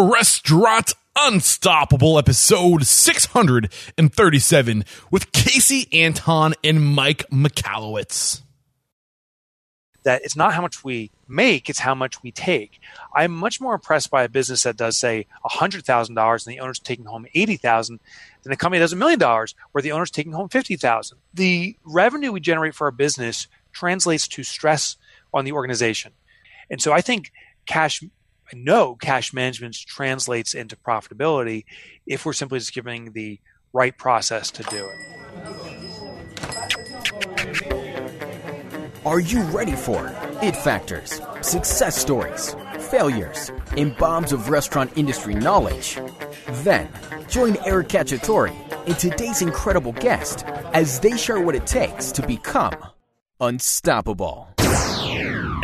Restaurant Unstoppable, episode 637 with Casey Anton and Mike Michalowicz. That it's not how much we make, it's how much we take. I'm much more impressed by a business that does, say, $100,000 and the owner's taking home 80000 than a company that does a million dollars where the owner's taking home 50000 The revenue we generate for our business translates to stress on the organization. And so I think cash know cash management translates into profitability if we're simply just giving the right process to do it. Are you ready for it factors, success stories, failures, and bombs of restaurant industry knowledge? Then join Eric Cacciatore and today's incredible guest as they share what it takes to become unstoppable.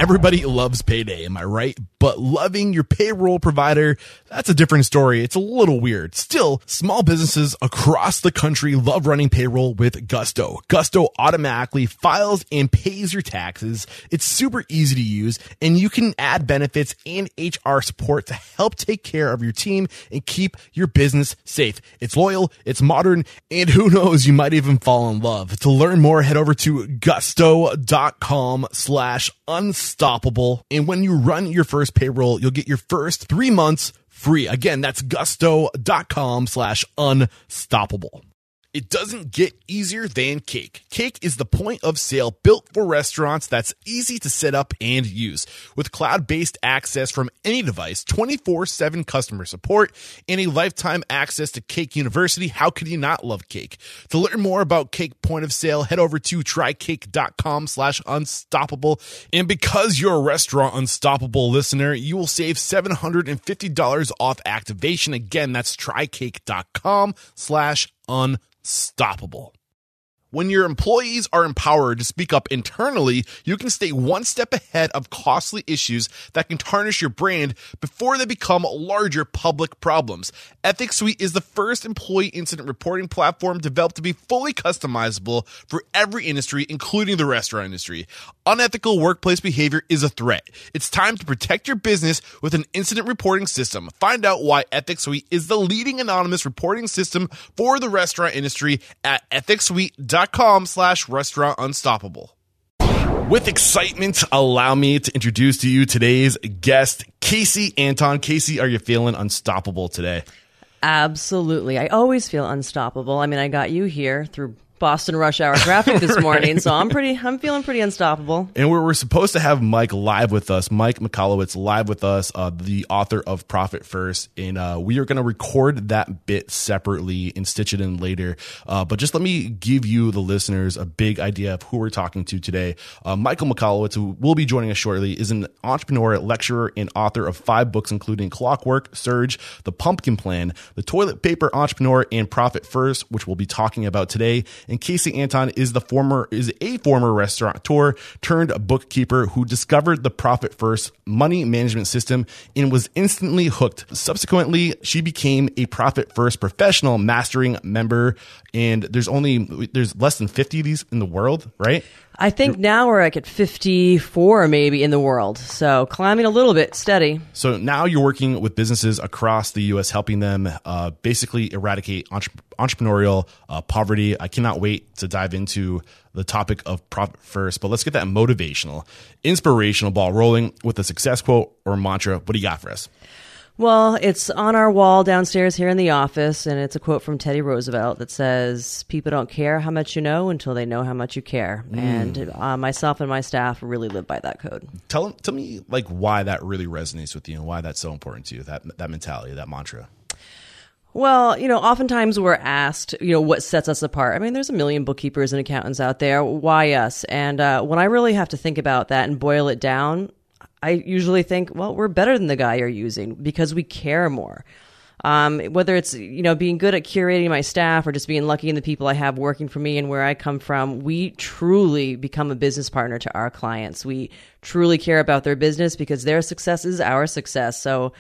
Everybody loves payday, am I right? But loving your payroll provider, that's a different story. It's a little weird. Still, small businesses across the country love running payroll with Gusto. Gusto automatically files and pays your taxes. It's super easy to use and you can add benefits and HR support to help take care of your team and keep your business safe. It's loyal, it's modern, and who knows, you might even fall in love. To learn more, head over to gusto.com slash unstoppable. And when you run your first payroll, you'll get your first three months free. Again, that's gusto.com slash unstoppable. It doesn't get easier than Cake. Cake is the point of sale built for restaurants that's easy to set up and use. With cloud based access from any device, 24 7 customer support, and a lifetime access to Cake University, how could you not love Cake? To learn more about Cake point of sale, head over to trycake.com slash unstoppable. And because you're a restaurant unstoppable listener, you will save $750 off activation. Again, that's trycake.com slash unstoppable. When your employees are empowered to speak up internally, you can stay one step ahead of costly issues that can tarnish your brand before they become larger public problems. Ethics Suite is the first employee incident reporting platform developed to be fully customizable for every industry, including the restaurant industry. Unethical workplace behavior is a threat. It's time to protect your business with an incident reporting system. Find out why Ethics Suite is the leading anonymous reporting system for the restaurant industry at ethicssuite.com com slash restaurant unstoppable. With excitement, allow me to introduce to you today's guest, Casey Anton. Casey, are you feeling unstoppable today? Absolutely. I always feel unstoppable. I mean, I got you here through Boston rush hour traffic this morning, so I'm pretty. I'm feeling pretty unstoppable. And we're, we're supposed to have Mike live with us, Mike Michalowicz live with us, uh, the author of Profit First, and uh, we are going to record that bit separately and stitch it in later. Uh, but just let me give you, the listeners, a big idea of who we're talking to today. Uh, Michael Michalowicz, who will be joining us shortly, is an entrepreneur, lecturer, and author of five books, including Clockwork, Surge, The Pumpkin Plan, The Toilet Paper Entrepreneur, and Profit First, which we'll be talking about today and Casey Anton is the former is a former restaurateur turned bookkeeper who discovered the profit first money management system and was instantly hooked. Subsequently, she became a profit first professional mastering member and there's only there's less than 50 of these in the world, right? I think now we're like at 54 maybe in the world. So climbing a little bit steady. So now you're working with businesses across the U.S., helping them uh, basically eradicate entre- entrepreneurial uh, poverty. I cannot wait to dive into the topic of profit first, but let's get that motivational, inspirational ball rolling with a success quote or mantra. What do you got for us? Well, it's on our wall downstairs here in the office, and it's a quote from Teddy Roosevelt that says, People don't care how much you know until they know how much you care. Mm. And uh, myself and my staff really live by that code. Tell, tell me, like, why that really resonates with you and why that's so important to you, that, that mentality, that mantra. Well, you know, oftentimes we're asked, you know, what sets us apart. I mean, there's a million bookkeepers and accountants out there. Why us? And uh, when I really have to think about that and boil it down, I usually think, well, we're better than the guy you're using because we care more. Um, whether it's you know being good at curating my staff or just being lucky in the people I have working for me and where I come from, we truly become a business partner to our clients. We truly care about their business because their success is our success. So.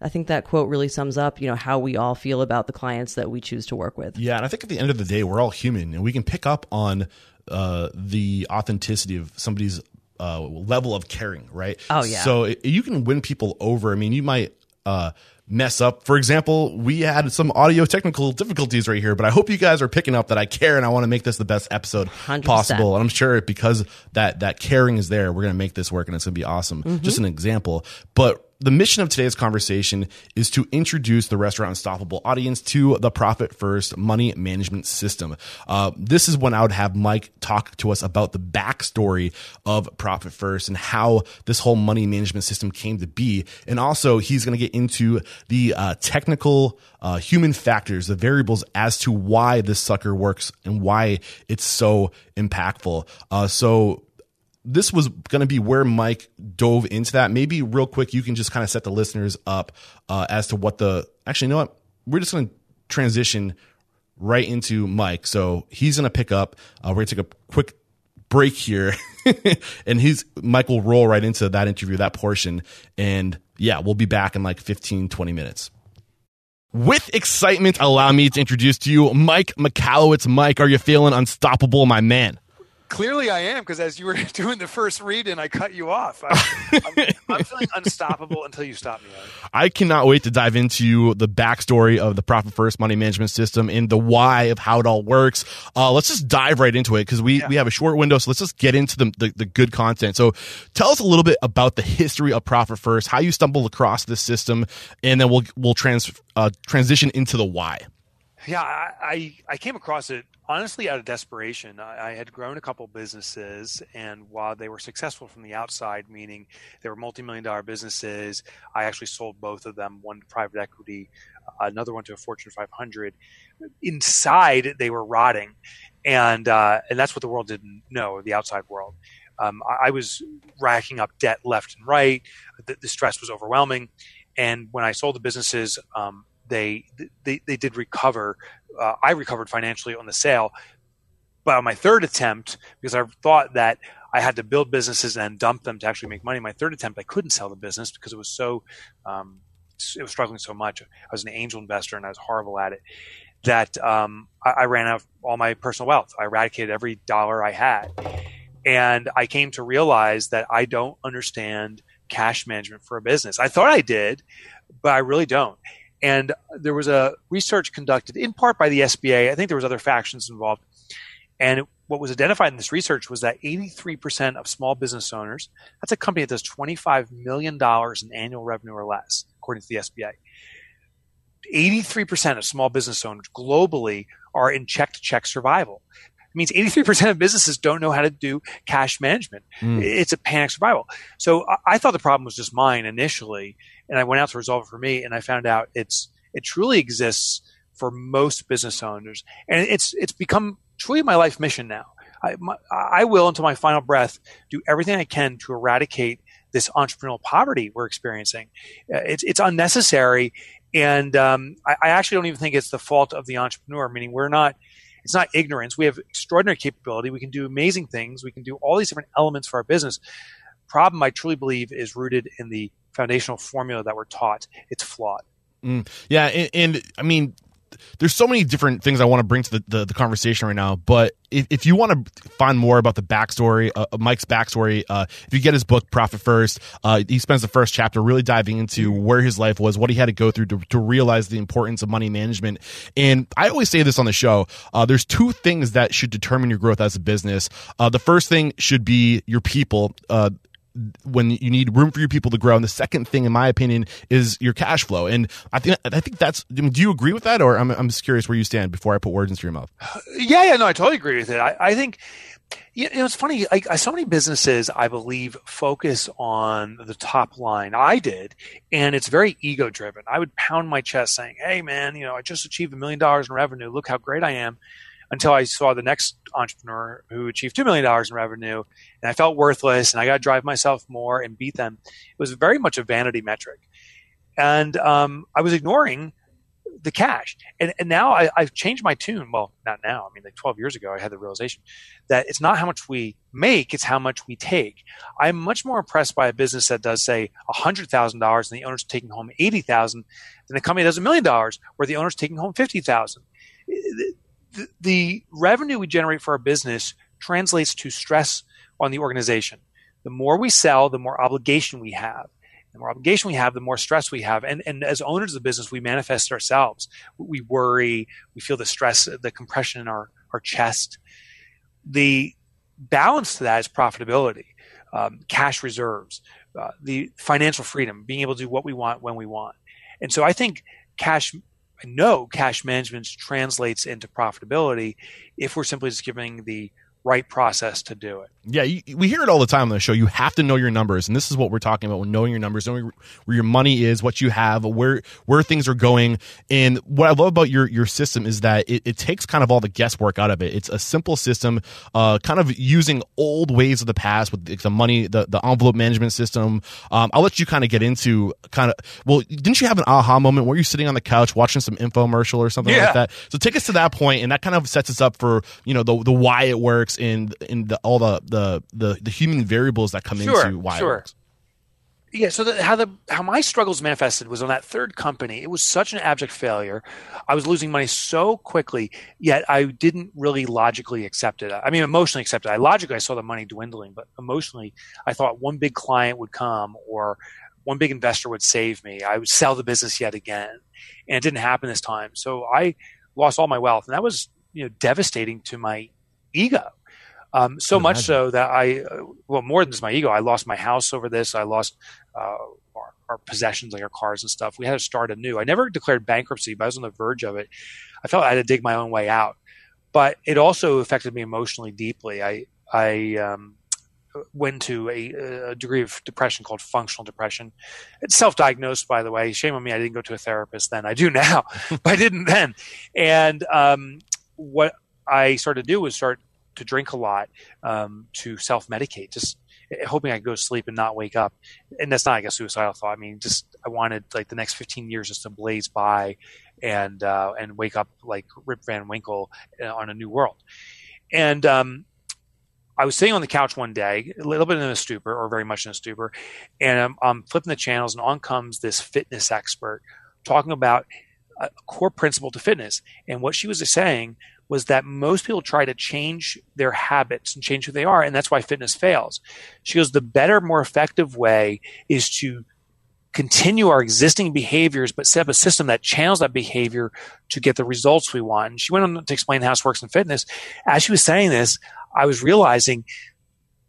I think that quote really sums up, you know, how we all feel about the clients that we choose to work with. Yeah, and I think at the end of the day, we're all human, and we can pick up on uh, the authenticity of somebody's uh, level of caring, right? Oh yeah. So it, you can win people over. I mean, you might uh, mess up. For example, we had some audio technical difficulties right here, but I hope you guys are picking up that I care and I want to make this the best episode 100%. possible. And I'm sure because that that caring is there, we're going to make this work and it's going to be awesome. Mm-hmm. Just an example, but the mission of today's conversation is to introduce the Restaurant Unstoppable audience to the Profit First Money Management System. Uh, this is when I would have Mike talk to us about the backstory of Profit First and how this whole money management system came to be. And also, he's going to get into the uh, technical uh, human factors, the variables as to why this sucker works and why it's so impactful. Uh, so, this was going to be where Mike dove into that. Maybe real quick, you can just kind of set the listeners up uh, as to what the actually, you know what? We're just going to transition right into Mike. So he's going to pick up. Uh, we're going to take a quick break here, and he's Mike will roll right into that interview, that portion, and yeah, we'll be back in like 15, 20 minutes. With excitement, allow me to introduce to you Mike Michalowicz. Mike, are you feeling unstoppable, my man? Clearly, I am because as you were doing the first read in, I cut you off. I, I'm, I'm feeling unstoppable until you stop me. I cannot wait to dive into the backstory of the Profit First Money Management System and the why of how it all works. Uh, let's just dive right into it because we, Yeah. we have a short window. So let's just get into the, the, the good content. So tell us a little bit about the history of Profit First, how you stumbled across this system, and then we'll, we'll trans, uh, transition into the why. Yeah, I, I, I came across it honestly out of desperation. I, I had grown a couple businesses, and while they were successful from the outside, meaning they were multi-million dollar businesses, I actually sold both of them, one to private equity, another one to a Fortune 500. Inside, they were rotting, and uh, and that's what the world didn't know, the outside world. Um, I, I was racking up debt left and right. The, the stress was overwhelming, and when I sold the businesses, um, they they they did recover. Uh, I recovered financially on the sale, but on my third attempt, because I thought that I had to build businesses and dump them to actually make money. My third attempt, I couldn't sell the business because it was so um, it was struggling so much. I was an angel investor and I was horrible at it. That um, I, I ran out of all my personal wealth. I eradicated every dollar I had, and I came to realize that I don't understand cash management for a business. I thought I did, but I really don't. And there was a research conducted in part by the SBA. I think there was other factions involved. And what was identified in this research was that 83% of small business owners, that's a company that does $25 million in annual revenue or less, according to the SBA. 83% of small business owners globally are in check to check survival. Means 83% of businesses don't know how to do cash management. Mm. It's a panic survival. So I, I thought the problem was just mine initially, and I went out to resolve it for me, and I found out it's it truly exists for most business owners, and it's it's become truly my life mission now. I, my, I will, until my final breath, do everything I can to eradicate this entrepreneurial poverty we're experiencing. Uh, It's it's unnecessary, and um, I, I actually don't even think it's the fault of the entrepreneur. Meaning, we're not. It's not ignorance. We have extraordinary capability. We can do amazing things. We can do all these different elements for our business. Problem, I truly believe, is rooted in the foundational formula that we're taught. It's flawed. Mm. Yeah, and, and I mean, there's so many different things I want to bring to the, the, the conversation right now. But if, if you want to find more about the backstory, uh, Mike's backstory, uh, if you get his book Profit First, uh, he spends the first chapter really diving into where his life was, what he had to go through to, to realize the importance of money management. And I always say this on the show: uh, there's two things that should determine your growth as a business. Uh, the first thing should be your people. When you need room for your people to grow. And the second thing, in my opinion, is your cash flow. And I think I think that's. I mean, do you agree with that, or I'm I'm just curious where you stand before I put words into your mouth? Yeah, yeah, no, I totally agree with it. I, I think you know it's funny. I- so many businesses, I believe, focus on the top line. I did, and it's very ego driven. I would pound my chest saying, "Hey, man, you know, I just achieved a million dollars in revenue. Look how great I am." Until I saw the next entrepreneur who achieved two million dollars in revenue, and I felt worthless, and I got to drive myself more and beat them. It was very much a vanity metric, and um, I was ignoring the cash. And, and now I, I've changed my tune. Well, not now. I mean, like 12 years ago, I had the realization that it's not how much we make, it's how much we take. I'm much more impressed by a business that does, say, $100,000 and the owner's taking home 80000 than a company that does a million dollars where the owner's taking home 50000 the, revenue we generate for our business translates to stress on the organization. The more we sell, the more obligation we have. The more obligation we have, the more stress we have. And, and as owners of the business, we manifest ourselves. We worry, we feel the stress, the compression in our, our chest. The balance to that is profitability, um, cash reserves, uh, the financial freedom, being able to do what we want when we want. And so I think cash know cash management translates into profitability if we're simply just giving the right process to do it. Yeah, you, we hear it all the time on the show. You have to know your numbers, and this is what we're talking about: knowing your numbers, knowing where your money is, what you have, where where things are going. And what I love about your your system is that it, it takes kind of all the guesswork out of it. It's a simple system, uh, kind of using old ways of the past with the money, the the envelope management system. Um, I'll let you kind of get into kind of. Well, didn't you have an aha moment? Were you sitting on the couch watching some infomercial or something yeah. like that? So take us to that point, and that kind of sets us up for you know the the why it works and in the all the the the the, the human variables that come sure, into why sure. it works. Yeah, so the, how the how my struggles manifested was on that third company. It was such an abject failure. I was losing money so quickly, yet I didn't really logically accept it. I mean, emotionally accept it. I logically I saw the money dwindling, but emotionally, I thought one big client would come or one big investor would save me. I would sell the business yet again, and it didn't happen this time. So I lost all my wealth, and that was you know devastating to my ego. Um, so much so that I, uh, well, more than just my ego, I lost my house over this. I lost uh, our, our, possessions, like our cars and stuff. We had to start anew. I never declared bankruptcy, but I was on the verge of it. I felt I had to dig my own way out. But it also affected me emotionally deeply. I, I um, went to a, a, degree of depression called functional depression. It's self-diagnosed, by the way. Shame on me. I didn't go to a therapist then. I do now, but I didn't then. And um, what I started to do was start to drink a lot, um, to self medicate, just hoping I could go to sleep and not wake up. And that's not like a suicidal thought. I mean, just I wanted like the next 15 years just to blaze by and uh, and wake up like Rip Van Winkle uh, on a new world. And um, I was sitting on the couch one day, a little bit in a stupor, or very much in a stupor, and I'm, I'm flipping the channels, and on comes this fitness expert talking about a core principle to fitness. And what she was saying was that most people try to change their habits and change who they are, and that's why fitness fails. She goes, the better, more effective way is to continue our existing behaviors, but set up a system that channels that behavior to get the results we want. And she went on to explain how this works in fitness. As she was saying this, I was realizing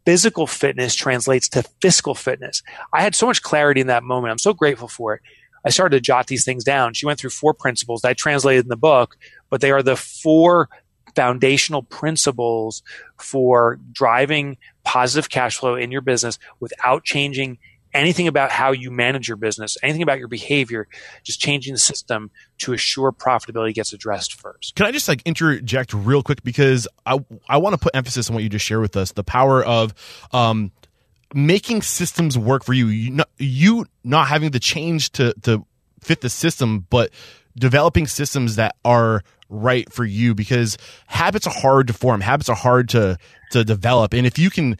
physical fitness translates to fiscal fitness. I had so much clarity in that moment. I'm so grateful for it. I started to jot these things down. She went through four principles that I translated in the book, but they are the four foundational principles for driving positive cash flow in your business without changing anything about how you manage your business, anything about your behavior, just changing the system to assure profitability gets addressed first. Can I just like interject real quick because I I want to put emphasis on what you just shared with us, the power of um making systems work for you. You not, you not having to change to to fit the system, but developing systems that are right for you because habits are hard to form. Habits are hard to to develop, and if you can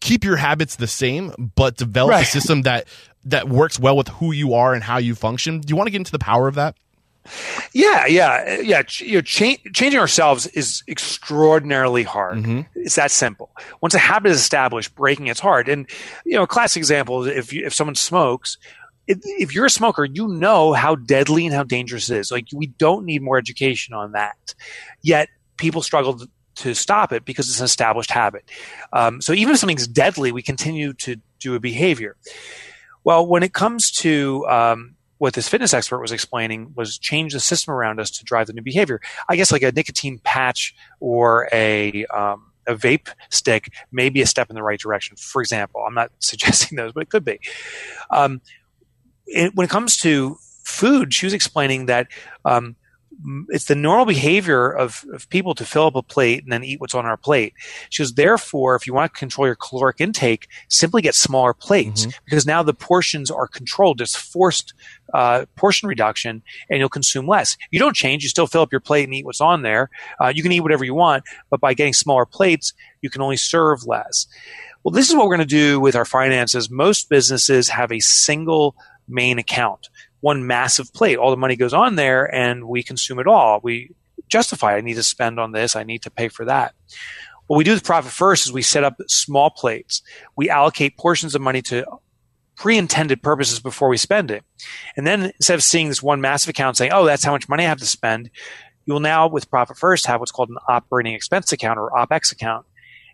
keep your habits the same but develop right. a system that that works well with who you are and how you function, do you want to get into the power of that? Yeah, yeah, yeah. You know, cha- changing ourselves is extraordinarily hard. Mm-hmm. It's that simple. Once a habit is established, breaking it's hard. And you know, a classic example: if you, if someone smokes, if, you're a smoker, you know how deadly and how dangerous it is. Like we don't need more education on that. Yet people struggle to, to stop it because it's an established habit. Um, so even if something's deadly, we continue to do a behavior. Well, when it comes to um, what this fitness expert was explaining was change the system around us to drive the new behavior. I guess like a nicotine patch or a um, a vape stick may be a step in the right direction. For example, I'm not suggesting those, but it could be. Um, it, when it comes to food, she was explaining that um, it's the normal behavior of, of people to fill up a plate and then eat what's on our plate. She goes, therefore, if you want to control your caloric intake, simply get smaller plates mm-hmm. because now the portions are controlled. There's forced uh, portion reduction and you'll consume less. You don't change. You still fill up your plate and eat what's on there. Uh, you can eat whatever you want, but by getting smaller plates, you can only serve less. Well, this is what we're going to do with our finances. Most businesses have a single main account one massive plate. All the money goes on there and we consume it all. We justify, I need to spend on this, I need to pay for that. What we do with profit first is we set up small plates. We allocate portions of money to pre-intended purposes before we spend it. And then instead of seeing this one massive account saying, "Oh, that's how much money I have to spend," you will now with Profit First have what's called an operating expense account or OPEX account,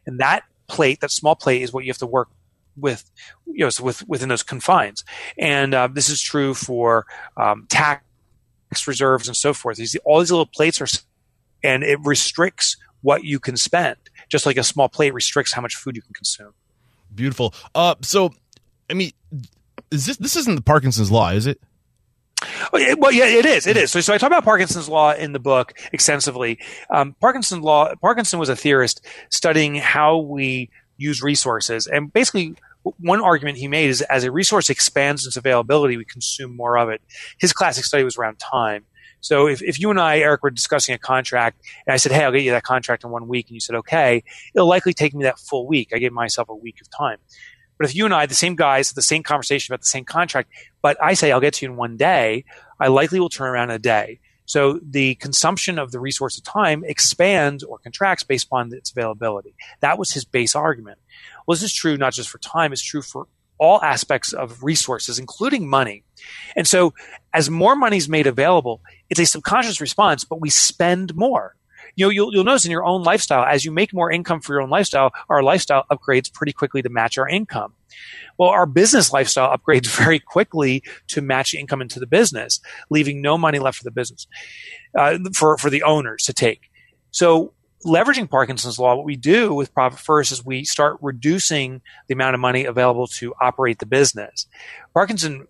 and that plate, that small plate, is what you have to work with, you know, so with within those confines. And uh, this is true for um, tax reserves and so forth. These all these little plates are, and it restricts what you can spend, just like a small plate restricts how much food you can consume. Beautiful. Uh, so I mean, is this this isn't the Parkinson's law, is it? Oh, well, yeah, it is. It is. So, so I talk about Parkinson's law in the book extensively. Um, Parkinson's law. Parkinson was a theorist studying how we use resources, and basically, one argument he made is as a resource expands its availability, we consume more of it. His classic study was around time. So if, if you and I, Eric, were discussing a contract and I said, Hey, I'll get you that contract in one week. And you said, okay, it'll likely take me that full week. I gave myself a week of time. But if you and I, the same guys, the same conversation about the same contract, but I say I'll get to you in one day, I likely will turn around in a day. So the consumption of the resource of time expands or contracts based upon its availability. That was his base argument. Well, this is true not just for time, it's true for all aspects of resources, including money. And so as more money is made available, it's a subconscious response, but we spend more you know, you'll, you'll notice in your own lifestyle, as you make more income for your own lifestyle, our lifestyle upgrades pretty quickly to match our income. Well, our business lifestyle upgrades very quickly to match income into the business, leaving no money left for the business, uh, for, for the owners to take. So leveraging Parkinson's law, what we do with Profit First is we start reducing the amount of money available to operate the business. Parkinson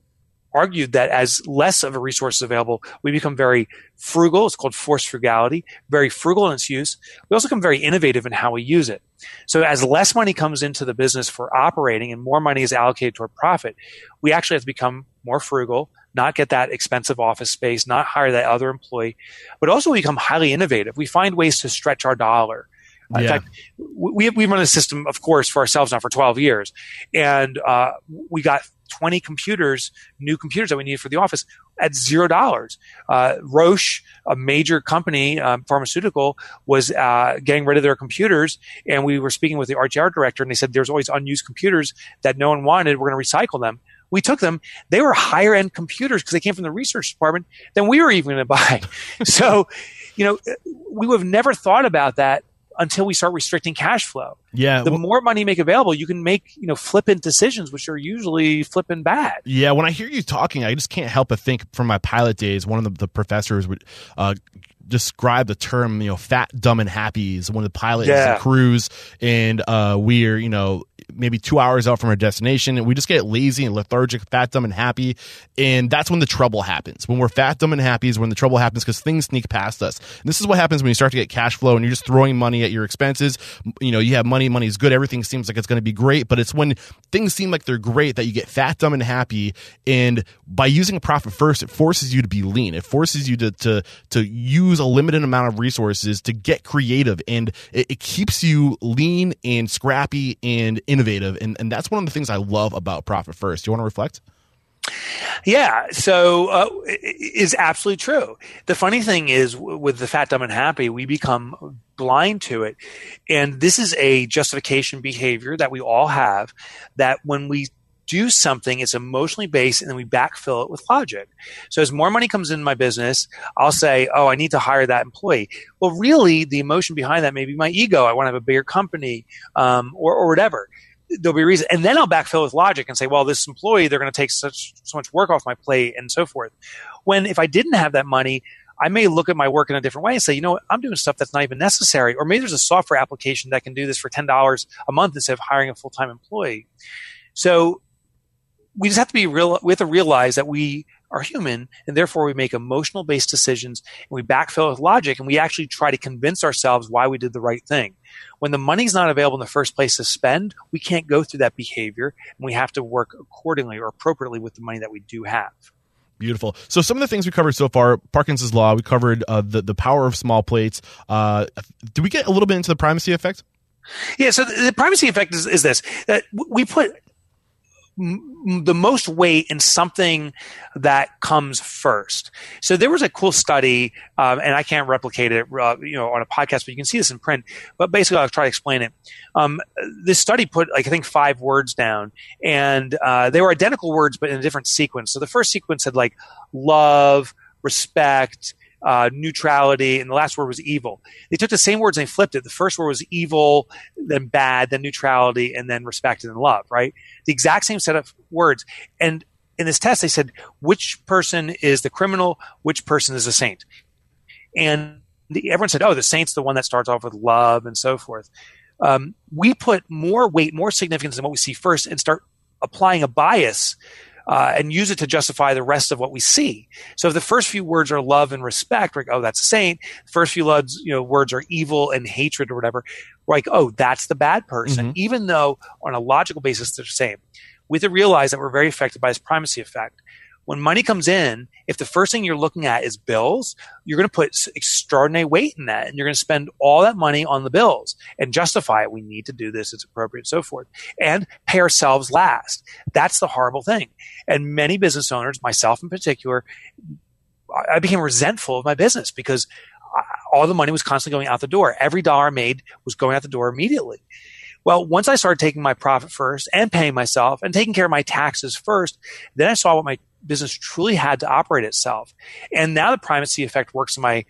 argued that as less of a resource is available, we become very frugal. It's called forced frugality, very frugal in its use. We also become very innovative in how we use it. So as less money comes into the business for operating and more money is allocated toward profit, we actually have to become more frugal, not get that expensive office space, not hire that other employee, but also become highly innovative. We find ways to stretch our dollar. Yeah. In fact, we, we run a system, of course, for ourselves now for 12 years. And uh, we got 20 computers, new computers that we needed for the office at zero dollars. Uh, Roche, a major company, um, pharmaceutical, was uh, getting rid of their computers, and we were speaking with the RTR director, and they said there's always unused computers that no one wanted. We're going to recycle them. We took them. They were higher end computers because they came from the research department than we were even going to buy. so, you know, we would have never thought about that until we start restricting cash flow. Yeah. The well, more money you make available, you can make, you know, flippant decisions, which are usually flipping bad. Yeah. When I hear you talking, I just can't help but think from my pilot days, one of the, the professors would, uh, describe the term, you know, fat, dumb, and happy is when the pilot yeah. is cruise and uh, we're, you know, maybe two hours out from our destination and we just get lazy and lethargic, fat, dumb, and happy. And that's when the trouble happens. When we're fat, dumb, and happy is when the trouble happens because things sneak past us. And this is what happens when you start to get cash flow and you're just throwing money at your expenses. You know, you have money, money is good, everything seems like it's going to be great, but it's when things seem like they're great that you get fat, dumb, and happy. And by using a profit first, it forces you to be lean. It forces you to to to use a limited amount of resources to get creative and it, it keeps you lean and scrappy and innovative. And, and that's one of the things I love about Profit First. Do you want to reflect? Yeah, so uh, is absolutely true. The funny thing is, with the fat, dumb, and happy, we become blind to it, and this is a justification behavior that we all have. That when we do something, it's emotionally based, and then we backfill it with logic. So as more money comes into my business, I'll say, "Oh, I need to hire that employee." Well, really, the emotion behind that may be my ego. I want to have a bigger company, um, or, or whatever. There'll be a reason, and then I'll backfill with logic and say, "Well, this employee, they're going to take such so much work off my plate, and so forth." When if I didn't have that money, I may look at my work in a different way and say, you know what, I'm doing stuff that's not even necessary. Or maybe there's a software application that can do this for $10 a month instead of hiring a full time employee. So we just have to be real. We have to realize that we are human, and therefore we make emotional based decisions, and we backfill with logic, and we actually try to convince ourselves why we did the right thing. When the money's not available in the first place to spend, we can't go through that behavior, and we have to work accordingly or appropriately with the money that we do have. Beautiful. So some of the things we covered so far, Parkinson's law, we covered uh, the the power of small plates. Uh, did we get a little bit into the primacy effect? Yeah. So the, the primacy effect is, is this: that we put m- the most weight in something that comes first. So there was a cool study, um, and I can't replicate it, uh, you know, on a podcast, but you can see this in print. But basically, I'll try to explain it. Um, this study put, like, I think five words down, and uh, they were identical words, but in a different sequence. So the first sequence had like love, respect. Uh, neutrality, and the last word was evil. They took the same words and they flipped it. The first word was evil, then bad, then neutrality, and then respect and love, right? The exact same set of words. And in this test, they said which person is the criminal, which person is the saint. And the, everyone said, oh, the saint's the one that starts off with love and so forth. Um, we put more weight, more significance in what we see first and start applying a bias uh, and use it to justify the rest of what we see. So if the first few words are love and respect, like, oh, that's a saint. The first few words, you know, words are evil and hatred or whatever. We're like, oh, that's the bad person, mm-hmm. even though on a logical basis they're the same. We have to realize that we're very affected by this primacy effect when money comes in, if the first thing you're looking at is bills, you're going to put extraordinary weight in that and you're going to spend all that money on the bills and justify it. We need to do this. It's appropriate, so forth and pay ourselves last. That's the horrible thing. And many business owners, myself in particular, I became resentful of my business because uh, all the money was constantly going out the door. Every dollar I made was going out the door immediately. Well, once I started taking my profit first and paying myself and taking care of my taxes first, then I saw what my business truly had to operate itself. And now the primacy effect works to my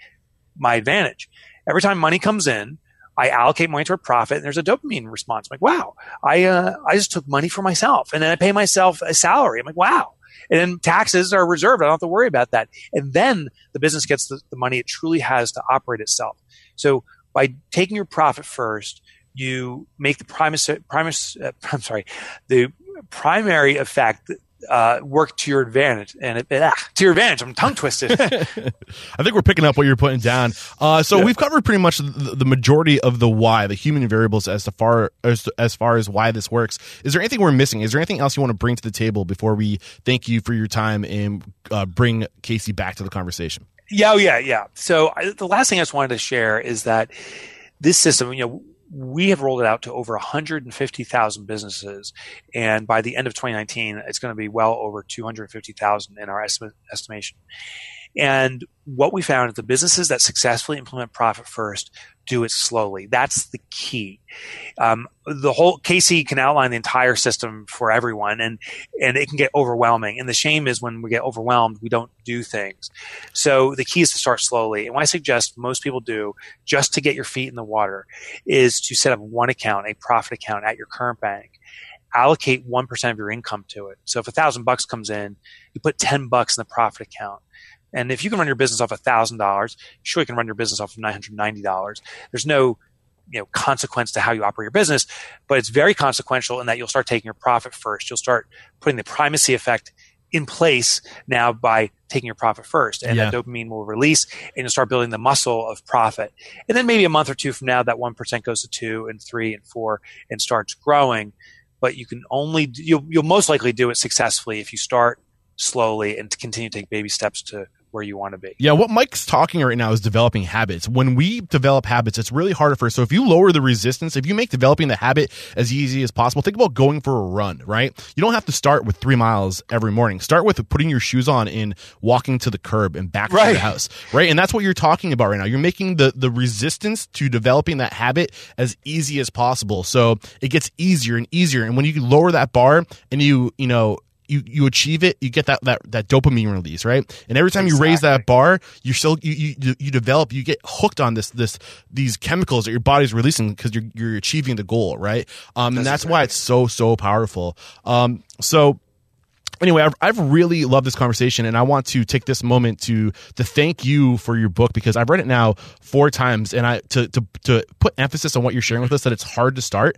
my advantage. Every time money comes in, I allocate money toward profit, and there's a dopamine response. I'm like, wow, I uh, I just took money for myself, and then I pay myself a salary. I'm like, wow. And then taxes are reserved. I don't have to worry about that. And then the business gets the, the money it truly has to operate itself. So by taking your profit first, you make the primacy, primacy uh, I'm sorry, the primary effect uh, work to your advantage and it, ah, to your advantage. I'm tongue twisted. I think we're picking up what you're putting down. Uh, so yeah. we've covered pretty much the, the, majority of the why, the human variables as to far as, as far as why this works. Is there anything we're missing? Is there anything else you want to bring to the table before we thank you for your time and uh, bring Casey back to the conversation? Yeah, oh, yeah, yeah. So I, the last thing I just wanted to share is that this system, you know, we have rolled it out to over 150,000 businesses. And by the end of 2019, it's going to be well over 250,000 in our estimate, estimation. And what we found is the businesses that successfully implement profit first do it slowly. That's the key. Um, the whole Casey can outline the entire system for everyone, and and it can get overwhelming. And the shame is when we get overwhelmed, we don't do things. So the key is to start slowly. And what I suggest most people do, just to get your feet in the water, is to set up one account, a profit account at your current bank. Allocate one percent of your income to it. So if a thousand bucks comes in, you put ten bucks in the profit account and if you can run your business off $1,000, sure you can run your business off of $990. There's no you know consequence to how you operate your business, but it's very consequential in that you'll start taking your profit first. You'll start putting the primacy effect in place now by taking your profit first and yeah. that dopamine will release and you'll start building the muscle of profit and then maybe a month or two from now that 1% goes to 2 and 3 and 4 and starts growing but you can only you'll, you'll most likely do it successfully if you start slowly and to continue to take baby steps to where you want to be. Yeah, what Mike's talking right now is developing habits. When we develop habits, it's really harder for us. So if you lower the resistance, if you make developing the habit as easy as possible, think about going for a run, right? You don't have to start with three miles every morning. Start with putting your shoes on and walking to the curb and back right. to the house, right? And that's what you're talking about right now. You're making the, the resistance to developing that habit as easy as possible. So it gets easier and easier. And when you lower that bar and you, you know, you you achieve it, you get that that that dopamine release, right? And every time exactly. you raise that bar, you're still you, you you develop, you get hooked on this this these chemicals that your body's releasing because you're you're achieving the goal, right? Um, and that's, why it's so so powerful. Um, so anyway, I've, I've, really loved this conversation, and I want to take this moment to to thank you for your book because I've read it now four times, and I to to to put emphasis on what you're sharing with us that it's hard to start.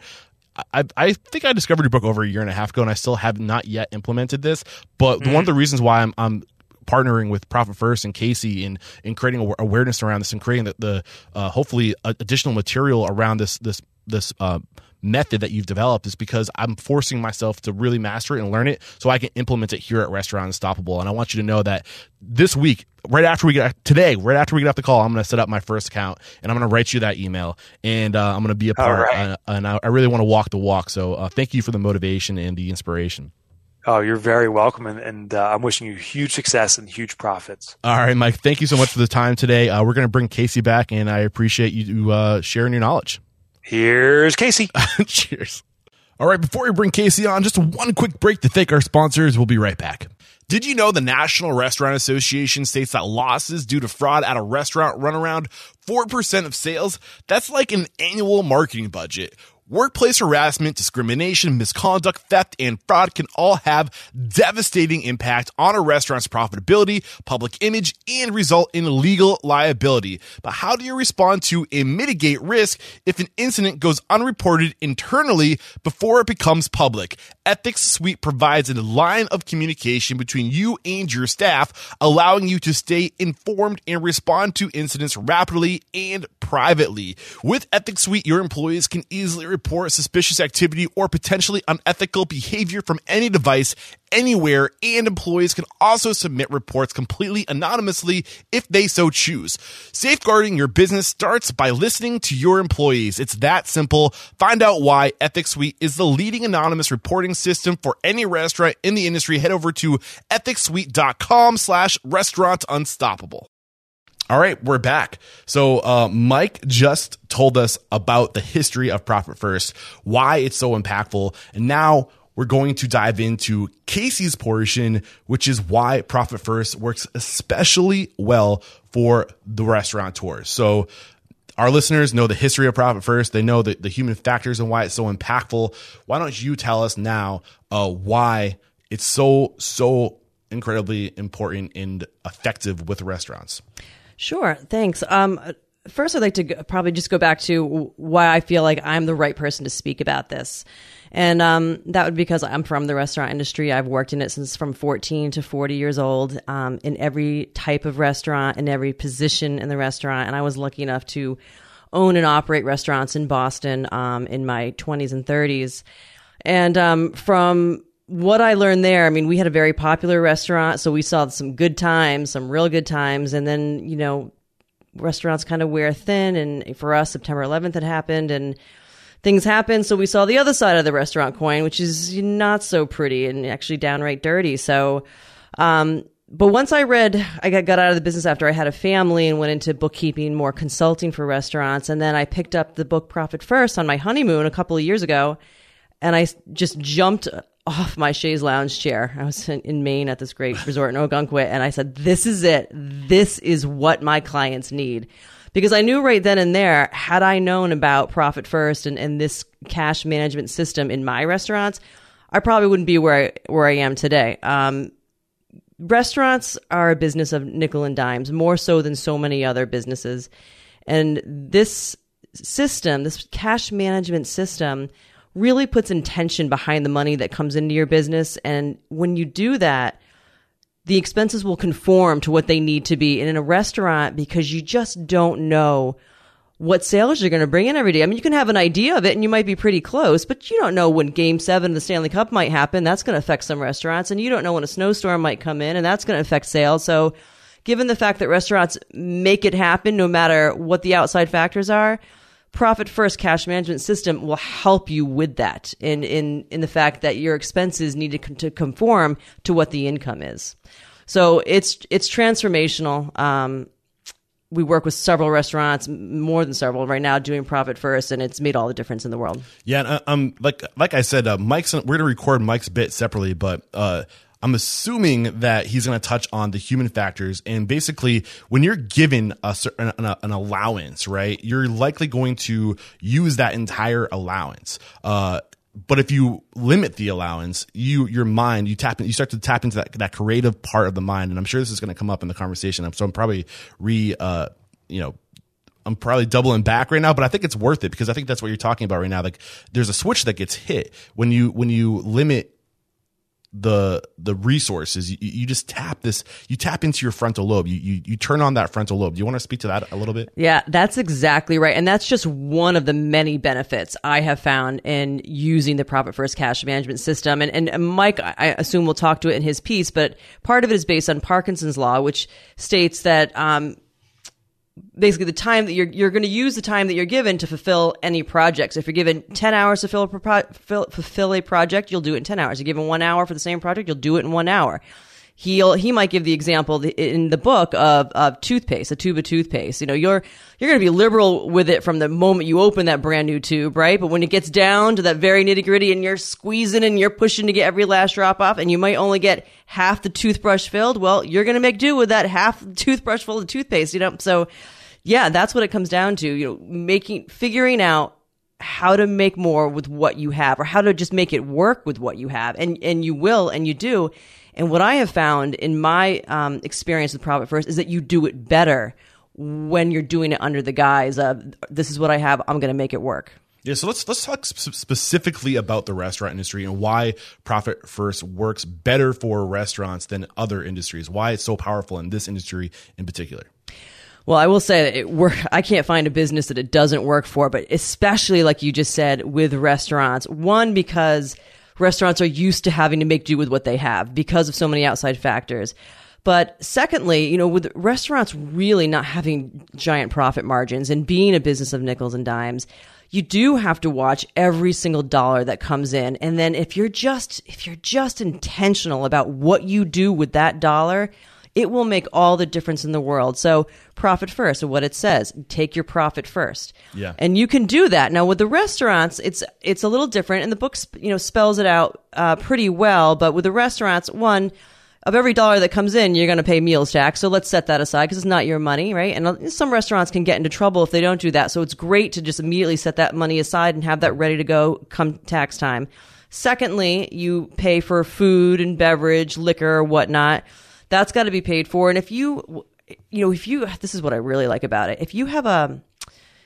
I, I think I discovered your book over a year and a half ago, and I still have not yet implemented this. But mm-hmm. one of the reasons why I'm, I'm partnering with Profit First and Casey in in creating awareness around this and creating the, the uh, hopefully additional material around this this this uh, method that you've developed is because I'm forcing myself to really master it and learn it so I can implement it here at Restaurant Unstoppable. And I want you to know that this week, right after we get today, right after we get off the call, I'm going to set up my first account and I'm going to write you that email and uh, I'm going to be a part. Right. Uh, and I, I, really want to walk the walk. So uh, thank you for the motivation and the inspiration. Oh, you're very welcome, and, and uh, I'm wishing you huge success and huge profits. All right, Mike. Thank you so much for the time today. Uh, we're going to bring Casey back, and I appreciate you uh, sharing your knowledge. Here's Casey. Cheers. All right, before we bring Casey on, just one quick break to thank our sponsors. We'll be right back. Did you know the National Restaurant Association states that losses due to fraud at a restaurant run around 4% of sales? That's like an annual marketing budget. Workplace harassment, discrimination, misconduct, theft, and fraud can all have devastating impact on a restaurant's profitability, public image, and result in legal liability. But how do you respond to and mitigate risk if an incident goes unreported internally before it becomes public? Ethics Suite provides a line of communication between you and your staff, allowing you to stay informed and respond to incidents rapidly and privately. With Ethics Suite, your employees can easily report suspicious activity or potentially unethical behavior from any device anywhere, and employees can also submit reports completely anonymously if they so choose. Safeguarding your business starts by listening to your employees. It's that simple. Find out why Ethics Suite is the leading anonymous reporting system for any restaurant in the industry. Head over to ethicsuite.com slash restaurant unstoppable. All right, we're back. So, uh, Mike just told us about the history of Profit First, why it's so impactful, and now we're going to dive into Casey's portion, which is why Profit First works especially well for the restaurateurs. So, our listeners know the history of Profit First. They know the, the human factors and why it's so impactful. Why don't you tell us now uh, why it's so, so incredibly important and effective with restaurants? Sure, thanks. Um, first, I'd like to probably just go back to why I feel like I'm the right person to speak about this. And um, that would be because I'm from the restaurant industry. I've worked in it since from 14 to 40 years old um, in every type of restaurant, in every position in the restaurant. And I was lucky enough to own and operate restaurants in Boston um, in my 20s and 30s. And um, from what I learned there, I mean, we had a very popular restaurant, so we saw some good times, some real good times, and then you know, restaurants kind of wear thin. And for us, September 11th had happened, and things happened, so we saw the other side of the restaurant coin, which is not so pretty and actually downright dirty. So, um, but once I read, I got, got out of the business after I had a family and went into bookkeeping, more consulting for restaurants, and then I picked up the book Profit First on my honeymoon a couple of years ago, and I just jumped off my chaise lounge chair. I was in, in Maine at this great resort in Ogunquit, and I said, "This is it. This is what my clients need." Because I knew right then and there, had I known about Profit First and, and this cash management system in my restaurants, I probably wouldn't be where I, where I am today. Um, restaurants are a business of nickel and dimes, more so than so many other businesses. And this system, this cash management system, really puts intention behind the money that comes into your business. And when you do that, the expenses will conform to what they need to be. And in a restaurant, because you just don't know what sales you're going to bring in every day. I mean, you can have an idea of it and you might be pretty close, but you don't know when game seven of the Stanley Cup might happen. That's going to affect some restaurants. And you don't know when a snowstorm might come in and that's going to affect sales. So given the fact that restaurants make it happen no matter what the outside factors are, profit first cash management system will help you with that in, in, in the fact that your expenses need to, to conform to what the income is. So it's, it's transformational. Um, we work with several restaurants, more than several right now, doing profit first, and it's made all the difference in the world. Yeah, and, uh, um, like like I said, uh, Mike's we're gonna record Mike's bit separately, but uh, I'm assuming that he's going to touch on the human factors. And basically, when you're given a certain an, an, allowance, right, you're likely going to use that entire allowance. Uh, but if you limit the allowance, you your mind you tap you start to tap into that that creative part of the mind, and I'm sure this is going to come up in the conversation. So I'm probably re uh, you know I'm probably doubling back right now, but I think it's worth it because I think that's what you're talking about right now. Like there's a switch that gets hit when you when you limit the the resources. You, you, just tap this you tap into your frontal lobe. You, you you turn on that frontal lobe. Do you want to speak to that a little bit? Yeah that's exactly right. And that's just one of the many benefits i have found in using the profit first cash management system. And and mike i assume we'll talk to it in his piece but part of it is based on parkinson's law which states that um, basically the time that you're you're going to use the time that you're given to fulfill any projects. If you're given 10 hours to fill a pro- fill, fulfill a project, you'll do it in 10 hours. You're given 1 hour for the same project, you'll do it in 1 hour. He'll he might give the example in the book of of toothpaste, a tube of toothpaste. You know, you're you're going to be liberal with it from the moment you open that brand new tube, right? But when it gets down to that very nitty gritty and you're squeezing and you're pushing to get every last drop off and you might only get half the toothbrush filled, well, you're going to make do with that half toothbrush full of toothpaste, you know? So yeah, that's what it comes down to, you know, making, figuring out how to make more with what you have or how to just make it work with what you have. And, and you will and you do. And what I have found in my um, experience with Profit First is that you do it better when you're doing it under the guise of this is what I have, I'm going to make it work. Yeah, so let's let's talk sp- specifically about the restaurant industry and why Profit First works better for restaurants than other industries. Why it's so powerful in this industry in particular. Well, I will say that it work. I can't find a business that it doesn't work for, but especially like you just said with restaurants. One because restaurants are used to having to make do with what they have because of so many outside factors. But secondly, you know, with restaurants really not having giant profit margins and being a business of nickels and dimes, you do have to watch every single dollar that comes in. And then if you're just, if you're just intentional about what you do with that dollar, it will make all the difference in the world. So profit first, what it says, take your profit first. Yeah. And you can do that. Now with the restaurants, it's, it's a little different and the book, you know, spells it out, uh, pretty well. But with the restaurants, one, of every dollar that comes in, you're going to pay meals tax. So let's set that aside because it's not your money, right? And some restaurants can get into trouble if they don't do that. So it's great to just immediately set that money aside and have that ready to go come tax time. Secondly, you pay for food and beverage, liquor, whatnot. That's got to be paid for. And if you, you know, if you, this is what I really like about it. If you have a,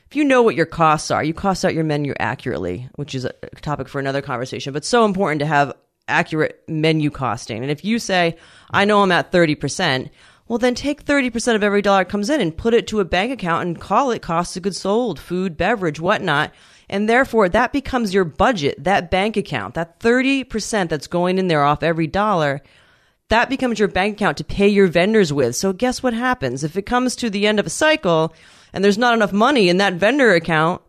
if you know what your costs are, you cost out your menu accurately, which is a topic for another conversation, but so important to have accurate menu costing. And if you say, I know I'm at 30%, well, then take 30% of every dollar that comes in and put it to a bank account and call it cost of goods sold, food, beverage, whatnot. And therefore, that becomes your budget, that bank account, that 30% that's going in there off every dollar. That becomes your bank account to pay your vendors with. So guess what happens? If it comes to the end of a cycle and there's not enough money in that vendor account,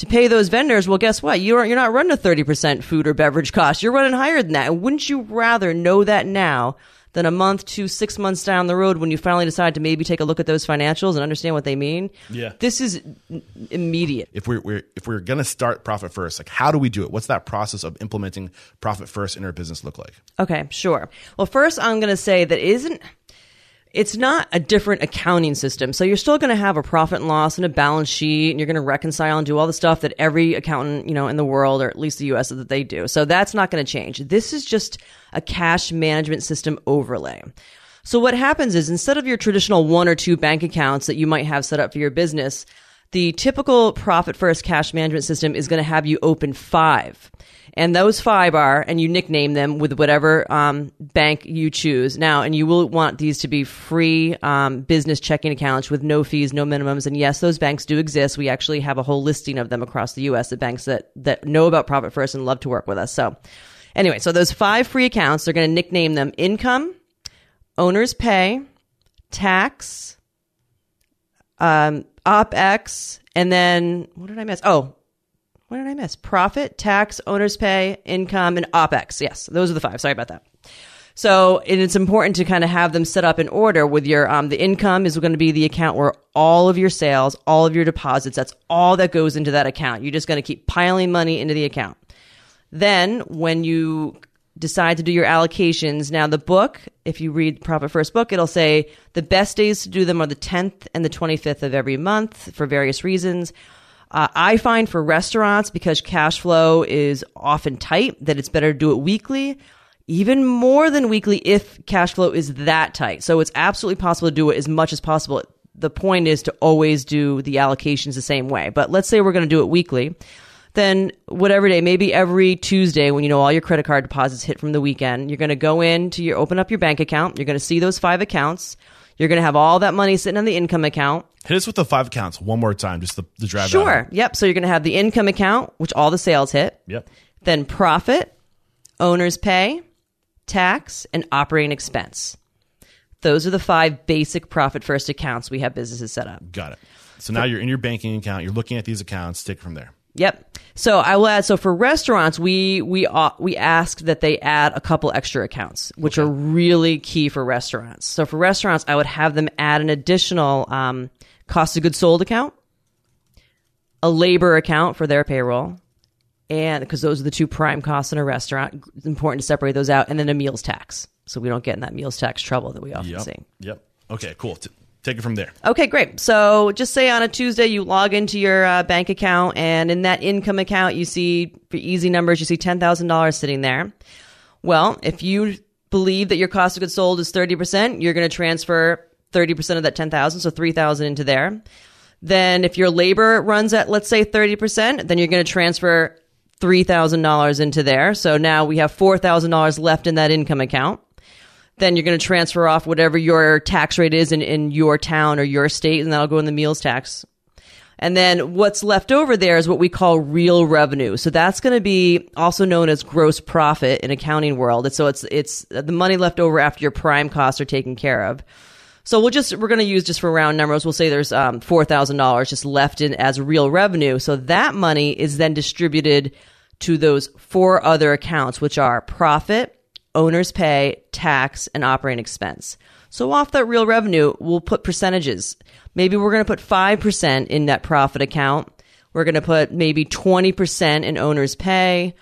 to pay those vendors, well, guess what? You're, you're not running a 30% food or beverage cost. You're running higher than that. And wouldn't you rather know that now than a month to six months down the road when you finally decide to maybe take a look at those financials and understand what they mean? Yeah. This is immediate. If we're, we're if we're going to start profit first, like how do we do it? What's that process of implementing profit first in our business look like? Okay, sure. Well, first I'm going to say that isn't it's not a different accounting system. So you're still going to have a profit and loss and a balance sheet and you're going to reconcile and do all the stuff that every accountant, you know, in the world or at least the US that they do. So that's not going to change. This is just a cash management system overlay. So what happens is instead of your traditional one or two bank accounts that you might have set up for your business, the typical profit first cash management system is going to have you open five. And those five are, and you nickname them with whatever um, bank you choose. Now, and you will want these to be free um, business checking accounts with no fees, no minimums. And yes, those banks do exist. We actually have a whole listing of them across the U.S. The banks that that know about Profit First and love to work with us. So, anyway, so those five free accounts, they're going to nickname them income, owner's pay, tax, um, OPEX, and then what did I miss? Oh, what did I miss? Profit, tax, owner's pay, income, and OPEX. Yes, those are the five. Sorry about that. So and it's important to kind of have them set up in order with your, um, the income is going to be the account where all of your sales, all of your deposits, that's all that goes into that account. You're just going to keep piling money into the account. Then when you decide to do your allocations, now the book, if you read Profit First book, it'll say the best days to do them are the 10th and the 25th of every month for various reasons. Uh, I find for restaurants, because cash flow is often tight, that it's better to do it weekly, even more than weekly if cash flow is that tight. So it's absolutely possible to do it as much as possible. The point is to always do the allocations the same way. But let's say we're going to do it weekly. Then whatever day, maybe every Tuesday when you know all your credit card deposits hit from the weekend, you're going to go in to your open up your bank account. You're going to see those five accounts. You're going to have all that money sitting on the income account. Hit us with the five accounts one more time, just the, the drive. Sure. Yep. So you're going to have the income account, which all the sales hit. Yep. Then profit, owner's pay, tax, and operating expense. Those are the five basic profit first accounts we have businesses set up. Got it. So now you're in your banking account. You're looking at these accounts. Take it from there. Yep. So I will add. So for restaurants, we we uh, we ask that they add a couple extra accounts, which are really key for restaurants. So for restaurants, I would have them add an additional um, cost of goods sold account, a labor account for their payroll, and because those are the two prime costs in a restaurant, it's important to separate those out, and then a meals tax, so we don't get in that meals tax trouble that we often Yep. see. Yep. Okay. Cool. Take it from there. Okay, great. So just say on a Tuesday you log into your uh, bank account, and in that income account you see for easy numbers you see ten thousand dollars sitting there. Well, if you believe that your cost of goods sold is thirty percent, you're going to transfer thirty percent of that ten thousand, so three thousand into there. Then, if your labor runs at let's say thirty percent, then you're going to transfer three thousand dollars into there. So now we have four thousand dollars left in that income account then you're going to transfer off whatever your tax rate is in, in your town or your state, and that'll go in the meals tax. And then what's left over there is what we call real revenue. So that's going to be also known as gross profit in accounting world. So it's it's the money left over after your prime costs are taken care of. So we'll just we're going to use just for round numbers. We'll say there's um, four thousand dollars just left in as real revenue. So that money is then distributed to those four other accounts, which are profit, owner's pay, tax, and operating expense. So off that real revenue, we'll put percentages. Maybe we're going to put 5% in net profit account. We're going to put maybe 20% in owner's pay,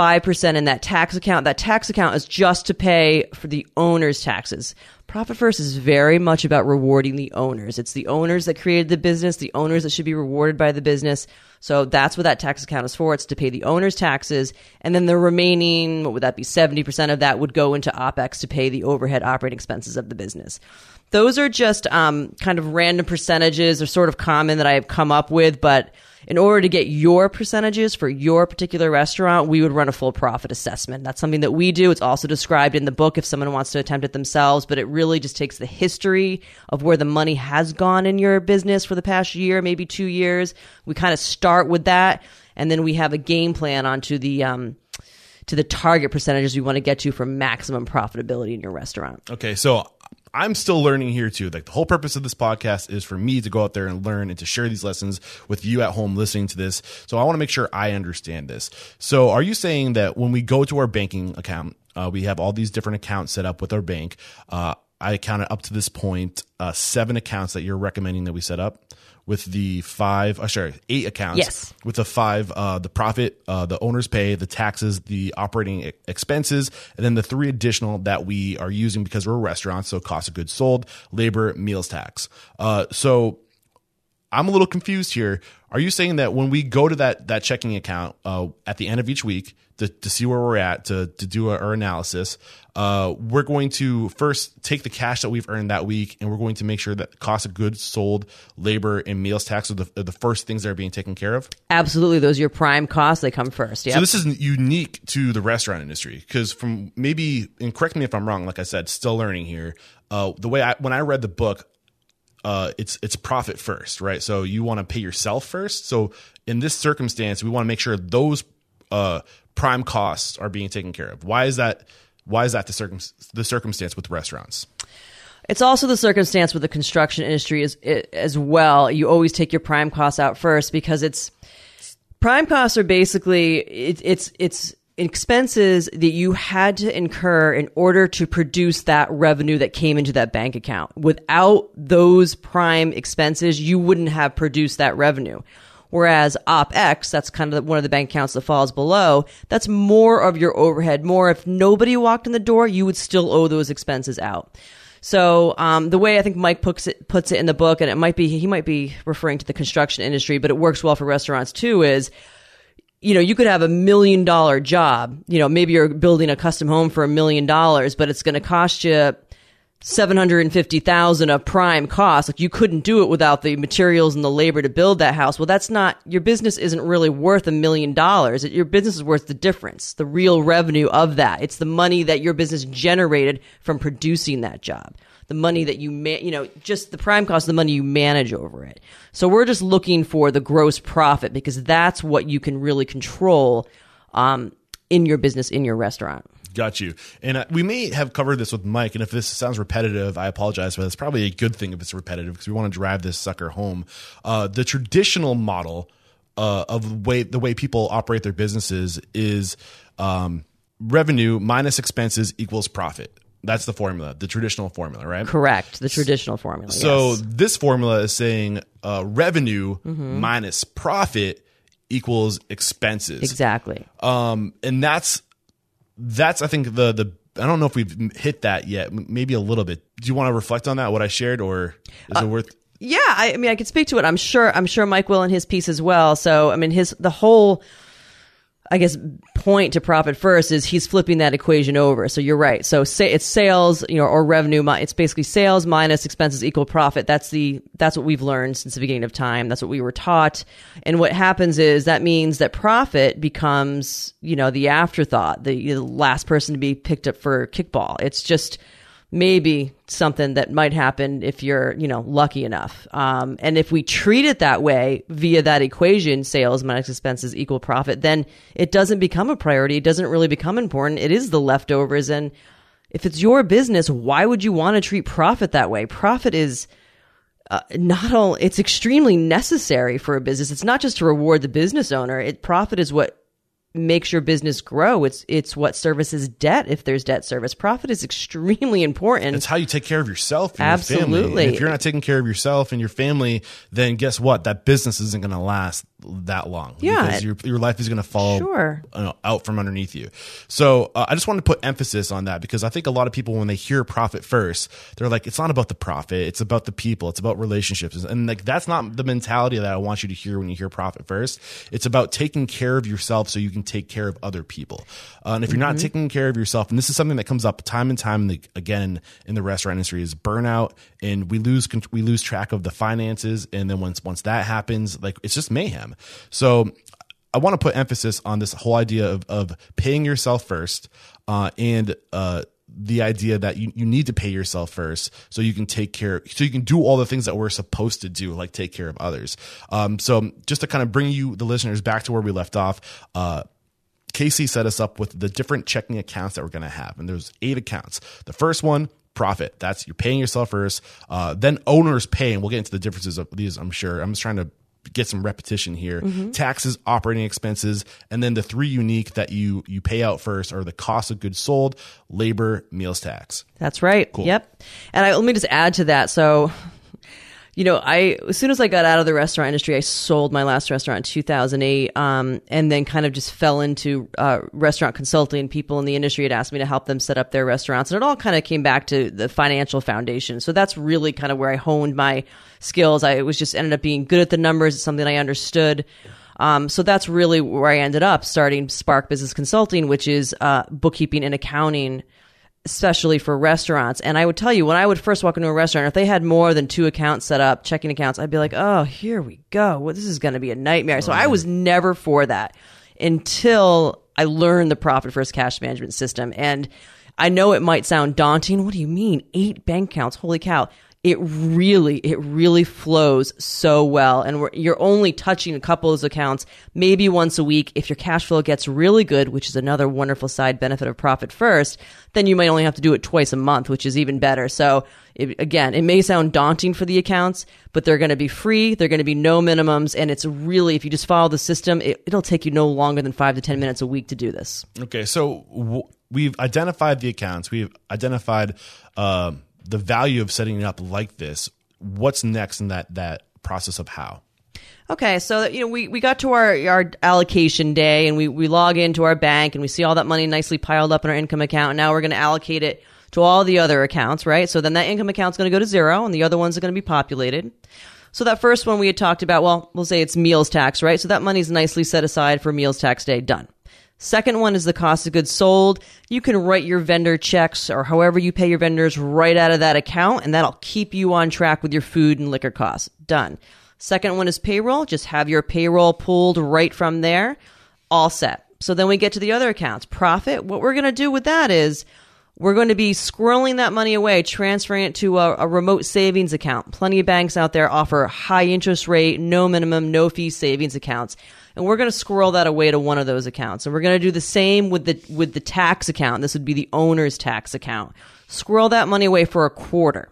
5% in that tax account. That tax account is just to pay for the owner's taxes. Profit First is very much about rewarding the owners. It's the owners that created the business, the owners that should be rewarded by the business. So that's what that tax account is for. It's to pay the owner's taxes. And then the remaining, what would that be? 70% of that would go into OPEX to pay the overhead operating expenses of the business. Those are just um, kind of random percentages or sort of common that I have come up with, but in order to get your percentages for your particular restaurant, we would run a full profit assessment. That's something that we do. It's also described in the book if someone wants to attempt it themselves, but it really just takes the history of where the money has gone in your business for the past year, maybe two years. We kind of start with that, and then we have a game plan onto the um, to the target percentages we want to get to for maximum profitability in your restaurant. Okay, so I'm still learning here too. Like the whole purpose of this podcast is for me to go out there and learn and to share these lessons with you at home listening to this. So I want to make sure I understand this. So are you saying that when we go to our banking account, uh, we have all these different accounts set up with our bank? Uh, I counted up to this point uh, seven accounts that you're recommending that we set up with the five, uh, sorry, eight accounts. Yes. With the five, uh, the profit, uh, the owner's pay, the taxes, the operating expenses, and then the three additional that we are using because we're a restaurant. So cost of goods sold, labor, meals tax. Uh, so I'm a little confused here. Are you saying that when we go to that that checking account uh, at the end of each week to, to see where we're at to to do our, analysis, uh, we're going to first take the cash that we've earned that week, and we're going to make sure that cost of goods sold, labor, and meals tax are the, are the first things that are being taken care of? Absolutely, those are your prime costs. They come first. Yeah. So this is unique to the restaurant industry because from maybe and correct me if I'm wrong. Like I said, still learning here. Uh, the way I when I read the book, uh, it's it's profit first, right? So you want to pay yourself first. So in this circumstance, we want to make sure those uh, prime costs are being taken care of. Why is that? Why is that the circum the circumstance with restaurants? It's also the circumstance with the construction industry as as well. You always take your prime costs out first because it's prime costs are basically it, it's it's expenses that you had to incur in order to produce that revenue that came into that bank account. Without those prime expenses, you wouldn't have produced that revenue. Whereas OPEX, that's kind of one of the bank accounts that falls below, that's more of your overhead, more if nobody walked in the door, you would still owe those expenses out. So um, the way I think Mike puts it, puts it in the book, and it might be he might be referring to the construction industry, but it works well for restaurants too. Is you know you could have a million dollar job. You know maybe you're building a custom home for a million dollars, but it's going to cost you seven hundred and fifty thousand of prime cost. Like you couldn't do it without the materials and the labor to build that house. Well, that's not your business. Isn't really worth a million dollars. Your business is worth the difference, the real revenue of that. It's the money that your business generated from producing that job. The money that you ma- you know, just the prime cost the money you manage over it. So we're just looking for the gross profit because that's what you can really control um, in your business, in your restaurant. Got you. And uh, we may have covered this with Mike. And if this sounds repetitive, I apologize, but it's probably a good thing if it's repetitive because we want to drive this sucker home. Uh, the traditional model uh, of the way the way people operate their businesses is um, revenue minus expenses equals profit. That's the formula, the traditional formula, right? Correct. The traditional formula. So yes. this formula is saying uh, revenue minus profit equals expenses. exactly. Um, and that's that's I think the the I don't know if we've hit that yet. Maybe a little bit. Do you want to reflect on that? What I shared, or is it uh, worth? Yeah, I, I mean, I could speak to it. I'm sure. I'm sure Mike will in his piece as well. So, I mean, his the whole, I guess, point to profit first is he's flipping that equation over. So you're right. So say it's sales, you know, or revenue. It's basically sales minus expenses equal profit. That's the that's what we've learned since the beginning of time. That's what we were taught. And what happens is that means that profit becomes, you know, the afterthought, the, the last person to be picked up for kickball. It's just maybe something that might happen if you're, you know, lucky enough. Um, and if we treat it that way via that equation, sales minus expenses equal profit, then it doesn't become a priority. It doesn't really become important. It is the leftovers. And if it's your business, why would you want to treat profit that way? Profit is uh, not all it's extremely necessary for a business. It's not just to reward the business owner. It profit is what makes your business grow. It's it's what services debt if there's debt service. Profit is extremely important. It's how you take care of yourself and your family. Absolutely. And if you're not taking care of yourself and your family, then guess what? That business isn't going to last that long. Yeah. because your your life is going to fall Sure. out from underneath you. So uh, I just wanted to put emphasis on that because I think a lot of people when they hear profit first, they're like, it's not about the profit, it's about the people, it's about relationships, and like that's not the mentality that I want you to hear when you hear profit first. It's about taking care of yourself so you can take care of other people. Uh, and if you're not taking care of yourself, and this is something that comes up time and time again in the restaurant industry, is burnout, and we lose we lose track of the finances, and then once once that happens, like it's just mayhem. So I want to put emphasis on this whole idea of, of paying yourself first uh, and uh, the idea that you, you need to pay yourself first so you can take care so you can do all the things that we're supposed to do like take care of others um, so just to kind of bring you the listeners back to where we left off uh, Casey set us up with the different checking accounts that we're going to have. And there's eight accounts. The first one, profit. That's you're paying yourself first. Uh, then owners pay, and we'll get into the differences of these, I'm sure. I'm just trying to get some repetition here. Taxes, operating expenses, and then the three unique that you you pay out first are the cost of goods sold, labor, meals tax. That's right. Cool. Yep. And I, let me just add to that. So, you know, I as soon as I got out of the restaurant industry, I sold my last restaurant in 2008, um, and then kind of just fell into uh, restaurant consulting. People in the industry had asked me to help them set up their restaurants, and it all kind of came back to the financial foundation. So that's really kind of where I honed my skills. I was just ended up being good at the numbers. It's something I understood. Um, so that's really where I ended up starting Spark Business Consulting, which is uh, bookkeeping and accounting especially for restaurants. And I would tell you, when I would first walk into a restaurant, if they had more than two accounts set up, checking accounts, I'd be like, oh, here we go. Well, this is going to be a nightmare. So I oh, was never for that until I learned the profit first cash management system. And I know it might sound daunting. What do you mean? Eight bank accounts? Holy cow. It really, it really flows so well. And you're only touching a couple of those accounts, maybe once a week. If your cash flow gets really good, which is another wonderful side benefit of profit first, then you might only have to do it twice a month, which is even better. So it, again, it may sound daunting for the accounts, but they're going to be free. They're going to be no minimums. And it's really, if you just follow the system, it, it'll take you no longer than five to 10 minutes a week to do this. Okay, so w- we've identified the accounts. We've identified uh, the value of setting it up like this. What's next in that that process of how? Okay, so you know we, we got to our our allocation day and we, we log into our bank and we see all that money nicely piled up in our income account and now we're going to allocate it to all the other accounts, right? So then that income account's going to go to zero and the other ones are going to be populated. So that first one we had talked about, well, we'll say it's meals tax, right? So that money's nicely set aside for meals tax day, done. Second one is the cost of goods sold. You can write your vendor checks or however you pay your vendors right out of that account, and that'll keep you on track with your food and liquor costs. Done. Second one is payroll. Just have your payroll pulled right from there. All set. So then we get to the other accounts. Profit. What we're going to do with that is we're going to be squirreling that money away, transferring it to a, a, remote savings account. Plenty of banks out there offer high interest rate, no minimum, no fee savings accounts. And we're going to squirrel that away to one of those accounts. And we're going to do the same with the, with the tax account. This would be the owner's tax account. Squirrel that money away for a quarter.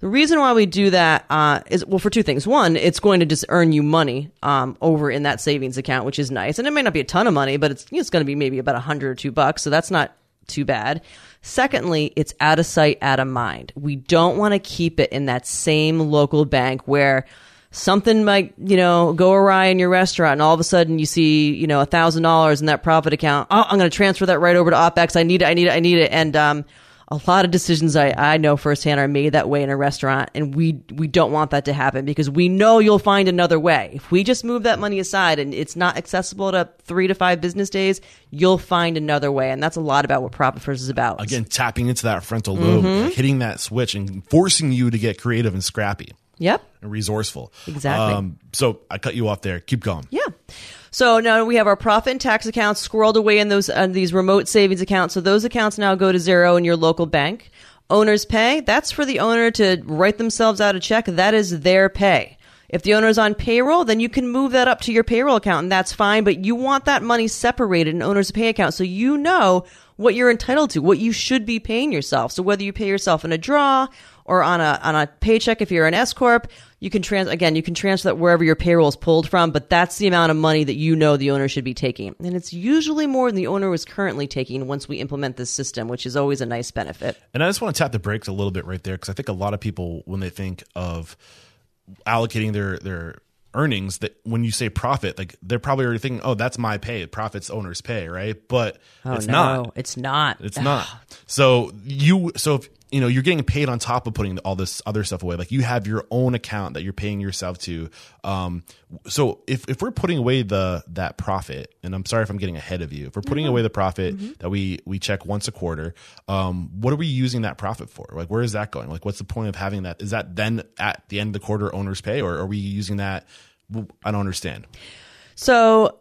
The reason why we do that uh, is well for two things. One, it's going to just earn you money um, over in that savings account, which is nice, and it may not be a ton of money, but it's it's going to be maybe about a hundred or two bucks, so that's not too bad. Secondly, it's out of sight, out of mind. We don't want to keep it in that same local bank where something might, you know, go awry in your restaurant and all of a sudden you see, you know, a thousand dollars in that profit account. Oh, I'm going to transfer that right over to OPEX. I need it. I need it. I need it. And, um, a lot of decisions I, I know firsthand are made that way in a restaurant and we we don't want that to happen because we know you'll find another way. If we just move that money aside and it's not accessible to three to five business days, you'll find another way. And that's a lot about what Profit First is about. Again, tapping into that frontal lobe, mm-hmm. hitting that switch and forcing you to get creative and scrappy. Yep. And resourceful. Exactly. Um, so I cut you off there. Keep going. Yeah. So now we have our profit and tax accounts squirreled away in those uh, these remote savings accounts. So those accounts now go to zero in your local bank. Owner's pay, that's for the owner to write themselves out a check. That is their pay. If the owner is on payroll, then you can move that up to your payroll account and that's fine, but you want that money separated in owner's pay account so you know what you're entitled to, what you should be paying yourself. So whether you pay yourself in a draw or on a on a paycheck if you're an S corp, you can trans again you can transfer that wherever your payroll is pulled from, but that's the amount of money that you know the owner should be taking, and it's usually more than the owner is currently taking once we implement this system, which is always a nice benefit. And I just want to tap the brakes a little bit right there because I think a lot of people when they think of allocating their their earnings that when you say profit like they're probably already thinking oh that's my pay. Profits owners pay right? But oh, it's no, not. It's not. It's not. So you so if you know you're getting paid on top of putting all this other stuff away. Like you have your own account that you're paying yourself to. Um, so if, if we're putting away the that profit and i'm sorry if i'm getting ahead of you if we're putting mm-hmm. away the profit mm-hmm. that we we check once a quarter um, what are we using that profit for? Like where is that going? Like what's the point of having that? Is that then at the end of the quarter owners pay or are we using that? I don't understand. So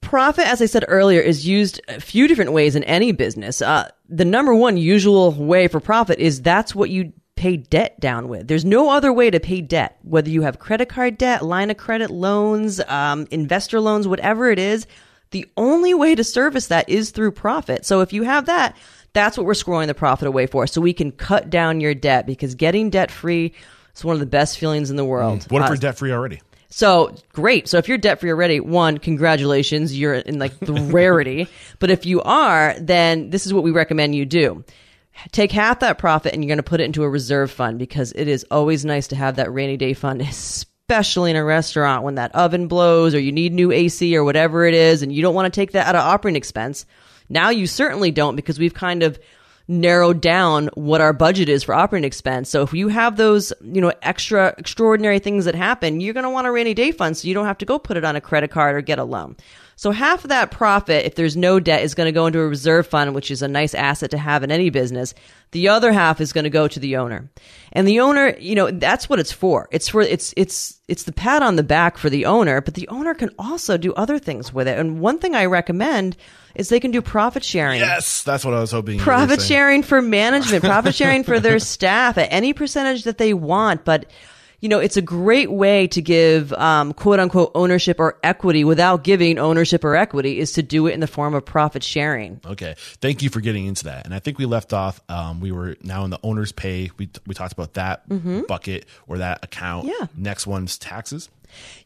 profit, as I said earlier, is used a few different ways in any business. Uh, the number one usual way for profit is that's what you pay debt down with. There's no other way to pay debt, whether you have credit card debt, line of credit loans, um, investor loans, whatever it is. The only way to service that is through profit. So if you have that, that's what we're scoring the profit away for. So we can cut down your debt because getting debt free is one of the best feelings in the world. Mm. What if uh, we're debt free already? So great. So if you're debt free already, one, congratulations, you're in like the rarity. But if you are, then this is what we recommend you do. Take half that profit and you're going to put it into a reserve fund because it is always nice to have that rainy day fund, especially in a restaurant when that oven blows or you need new AC or whatever it is and you don't want to take that out of operating expense. Now you certainly don't because we've kind of narrow down what our budget is for operating expense. So if you have those, you know, extra extraordinary things that happen, you're going to want a rainy day fund so you don't have to go put it on a credit card or get a loan. So half of that profit, if there's no debt, is going to go into a reserve fund, which is a nice asset to have in any business. The other half is going to go to the owner. And the owner, you know, that's what it's for. It's for, it's, it's, it's the pat on the back for the owner, but the owner can also do other things with it. And one thing I recommend is they can do profit sharing. Yes, that's what I was hoping. Profit sharing for management, profit sharing for their staff at any percentage that they want. But you know, it's a great way to give um, quote unquote ownership or equity without giving ownership or equity is to do it in the form of profit sharing. Okay, thank you for getting into that. And I think we left off. Um, we were now in the owner's pay. We we talked about that mm-hmm. bucket or that account. Yeah. Next one's taxes.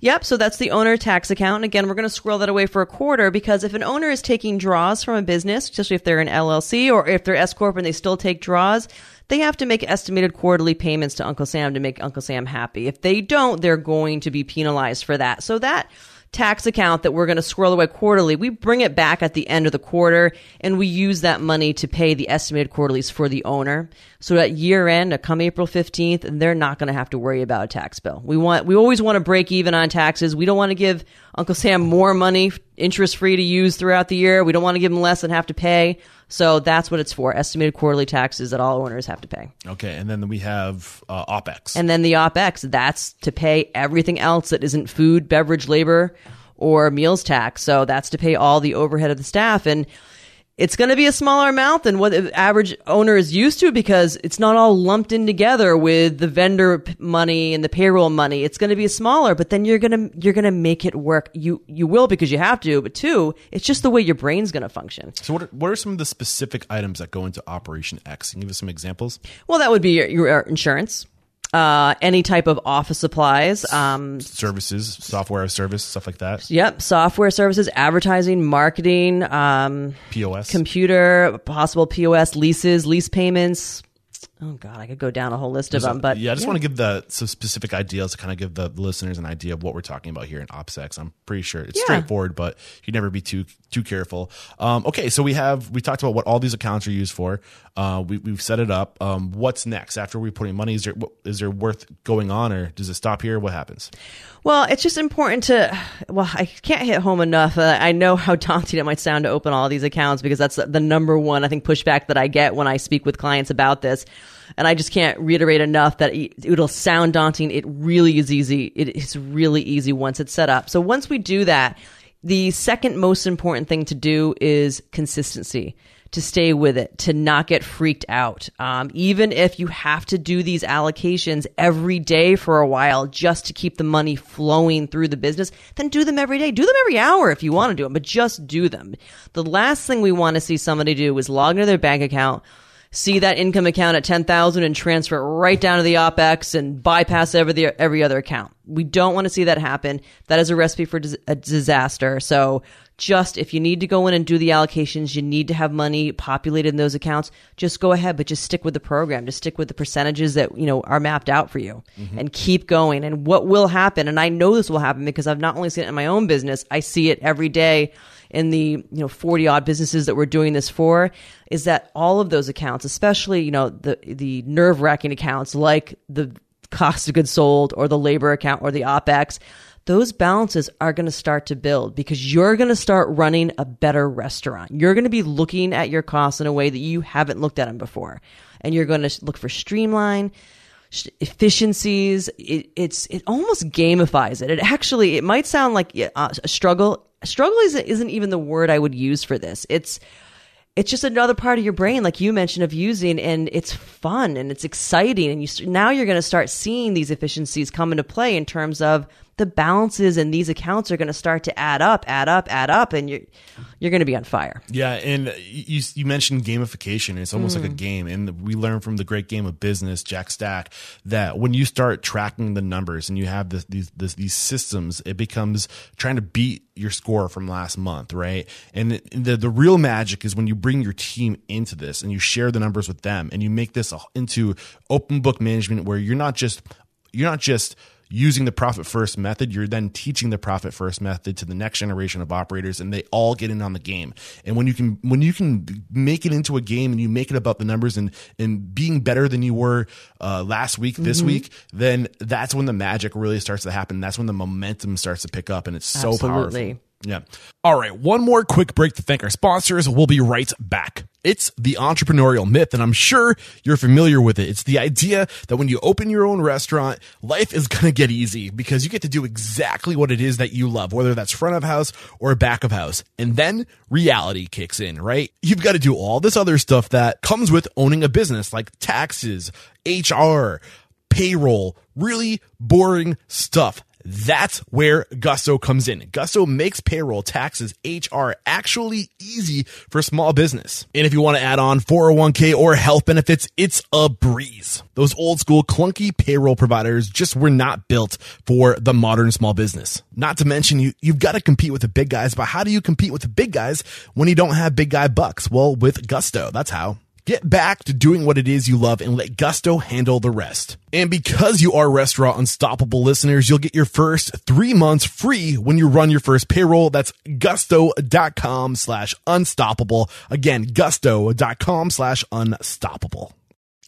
Yep. So that's the owner tax account. And again, we're going to scroll that away for a quarter because if an owner is taking draws from a business, especially if they're an LLC or if they're S Corp and they still take draws, they have to make estimated quarterly payments to Uncle Sam to make Uncle Sam happy. If they don't, they're going to be penalized for that. So that tax account that we're going to squirrel away quarterly, we bring it back at the end of the quarter and we use that money to pay the estimated quarterlies for the owner. So at year end, uh, come April 15th, they're not going to have to worry about a tax bill. We want, we always want to break even on taxes. We don't want to give Uncle Sam more money interest free to use throughout the year. We don't want to give him less and have to pay. So that's what it's for estimated quarterly taxes that all owners have to pay. Okay. And then we have uh, OPEX. And then the OPEX, that's to pay everything else that isn't food, beverage, labor, or meals tax. So that's to pay all the overhead of the staff. And it's going to be a smaller amount than what the average owner is used to because it's not all lumped in together with the vendor p- money and the payroll money. It's going to be smaller, but then you're going to you're going to make it work. You you will because you have to, but two, it's just the way your brain's going to function. So what are, what are some of the specific items that go into Operation X? Can you give us some examples? Well, that would be your, your insurance, uh, any type of office supplies, um, Services, software as service, stuff like that. Yep, software services, advertising, marketing, um, POS. computer, possible POS, leases, lease payments. Oh God, I could go down a whole list of them, but yeah, I just want to give the some specific ideas to kind of give the listeners an idea of what we're talking about here in OPSEX. I'm pretty sure it's Yeah. straightforward, but you never be too too careful. Um, okay, so we have we talked about what all these accounts are used for. Uh, we, we've set it up. Um, what's next after we put in money? Is there is there worth going on, or does it stop here? What happens? Well, it's just important to. Well, I can't hit home enough. Uh, I know how daunting it might sound to open all these accounts because that's the number one I think pushback that I get when I speak with clients about this, and I just can't reiterate enough that it'll sound daunting. It really is easy. It is really easy once it's set up. So once we do that, the second most important thing to do is consistency to stay with it, to not get freaked out. Um, even if you have to do these allocations every day for a while just to keep the money flowing through the business, then do them every day. Do them every hour if you want to do them, but just do them. The last thing we want to see somebody do is log into their bank account, see that income account at 10,000 and transfer it right down to the OPEX and bypass every, every other account. We don't want to see that happen. That is a recipe for dis- a disaster. So just if you need to go in and do the allocations, you need to have money populated in those accounts, just go ahead, but just stick with the program. Just stick with the percentages that, you know, are mapped out for you mm-hmm. and keep going. And what will happen, and I know this will happen because I've not only seen it in my own business, I see it every day in the you know 40 odd businesses that we're doing this for is that all of those accounts especially you know the the nerve wracking accounts like the cost of goods sold or the labor account or the opex those balances are going to start to build because you're going to start running a better restaurant. You're going to be looking at your costs in a way that you haven't looked at them before. And you're going to look for streamline efficiencies. It, it's it almost gamifies it. It actually it might sound like uh, a struggle. Struggle isn't, isn't even the word i would use for this. It's it's just another part of your brain like you mentioned of using and it's fun and it's exciting. And you now you're going to start seeing these efficiencies come into play in terms of the balances in these accounts are going to start to add up add up add up and you're you're going to be on fire Yeah, and you you mentioned gamification. It's almost like a mm. game, and we learn from the great game of business, Jack Stack, that when you start tracking the numbers and you have this, these this, these systems, it becomes trying to beat your score from last month, right? And the the real magic is when you bring your team into this and you share the numbers with them, and you make this into open book management where you're not just you're not just using the profit first method, you're then teaching the profit first method to the next generation of operators and they all get in on the game. And when you can when you can make it into a game and you make it about the numbers and and being better than you were uh, last week, this week, then that's when the magic really starts to happen. That's when the momentum starts to pick up and it's so Absolutely. powerful. Yeah. All right. One more quick break to thank our sponsors. We'll be right back. It's the entrepreneurial myth, and I'm sure you're familiar with it. It's the idea that when you open your own restaurant, life is going to get easy because you get to do exactly what it is that you love, whether that's front of house or back of house. And then reality kicks in, right? You've got to do all this other stuff that comes with owning a business like taxes, HR, payroll, really boring stuff. That's where Gusto comes in. Gusto makes payroll, taxes, HR actually easy for small business. And if you want to add on 401k or health benefits, it's a breeze. Those old school clunky payroll providers just were not built for the modern small business. Not to mention you, you've got to compete with the big guys, but how do you compete with the big guys when you don't have big guy bucks? Well, with Gusto, that's how. Get back to doing what it is you love and let Gusto handle the rest. And because you are Restaurant Unstoppable listeners, you'll get your first three months free when you run your first payroll. That's gusto.com slash unstoppable. Again, gusto.com slash unstoppable.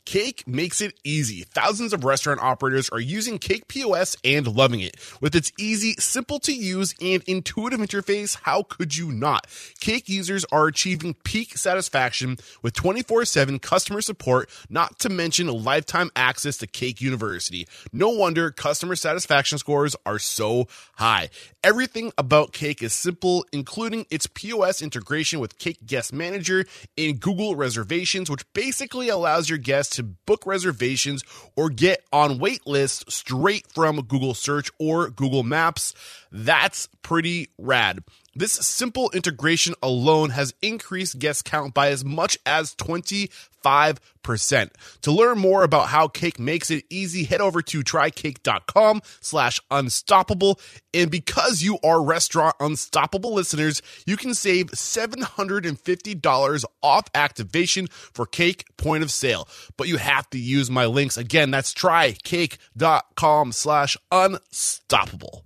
Cake makes it easy. Thousands of restaurant operators are using Cake POS and loving it. With its easy, simple to use, and intuitive interface, how could you not? Cake users are achieving peak satisfaction with 24 7 customer support, not to mention lifetime access to Cake University. No wonder customer satisfaction scores are so high. Everything about Cake is simple, including its POS integration with Cake Guest Manager and Google Reservations, which basically allows your guests to book reservations or get on wait lists straight from Google Search or Google Maps. That's pretty rad. This simple integration alone has increased guest count by as much as 25%. To learn more about how Cake makes it easy, head over to trycake.com slash unstoppable. And because you are Restaurant Unstoppable listeners, you can save $750 off activation for Cake point of sale. But you have to use my links. Again, that's trycake.com slash unstoppable.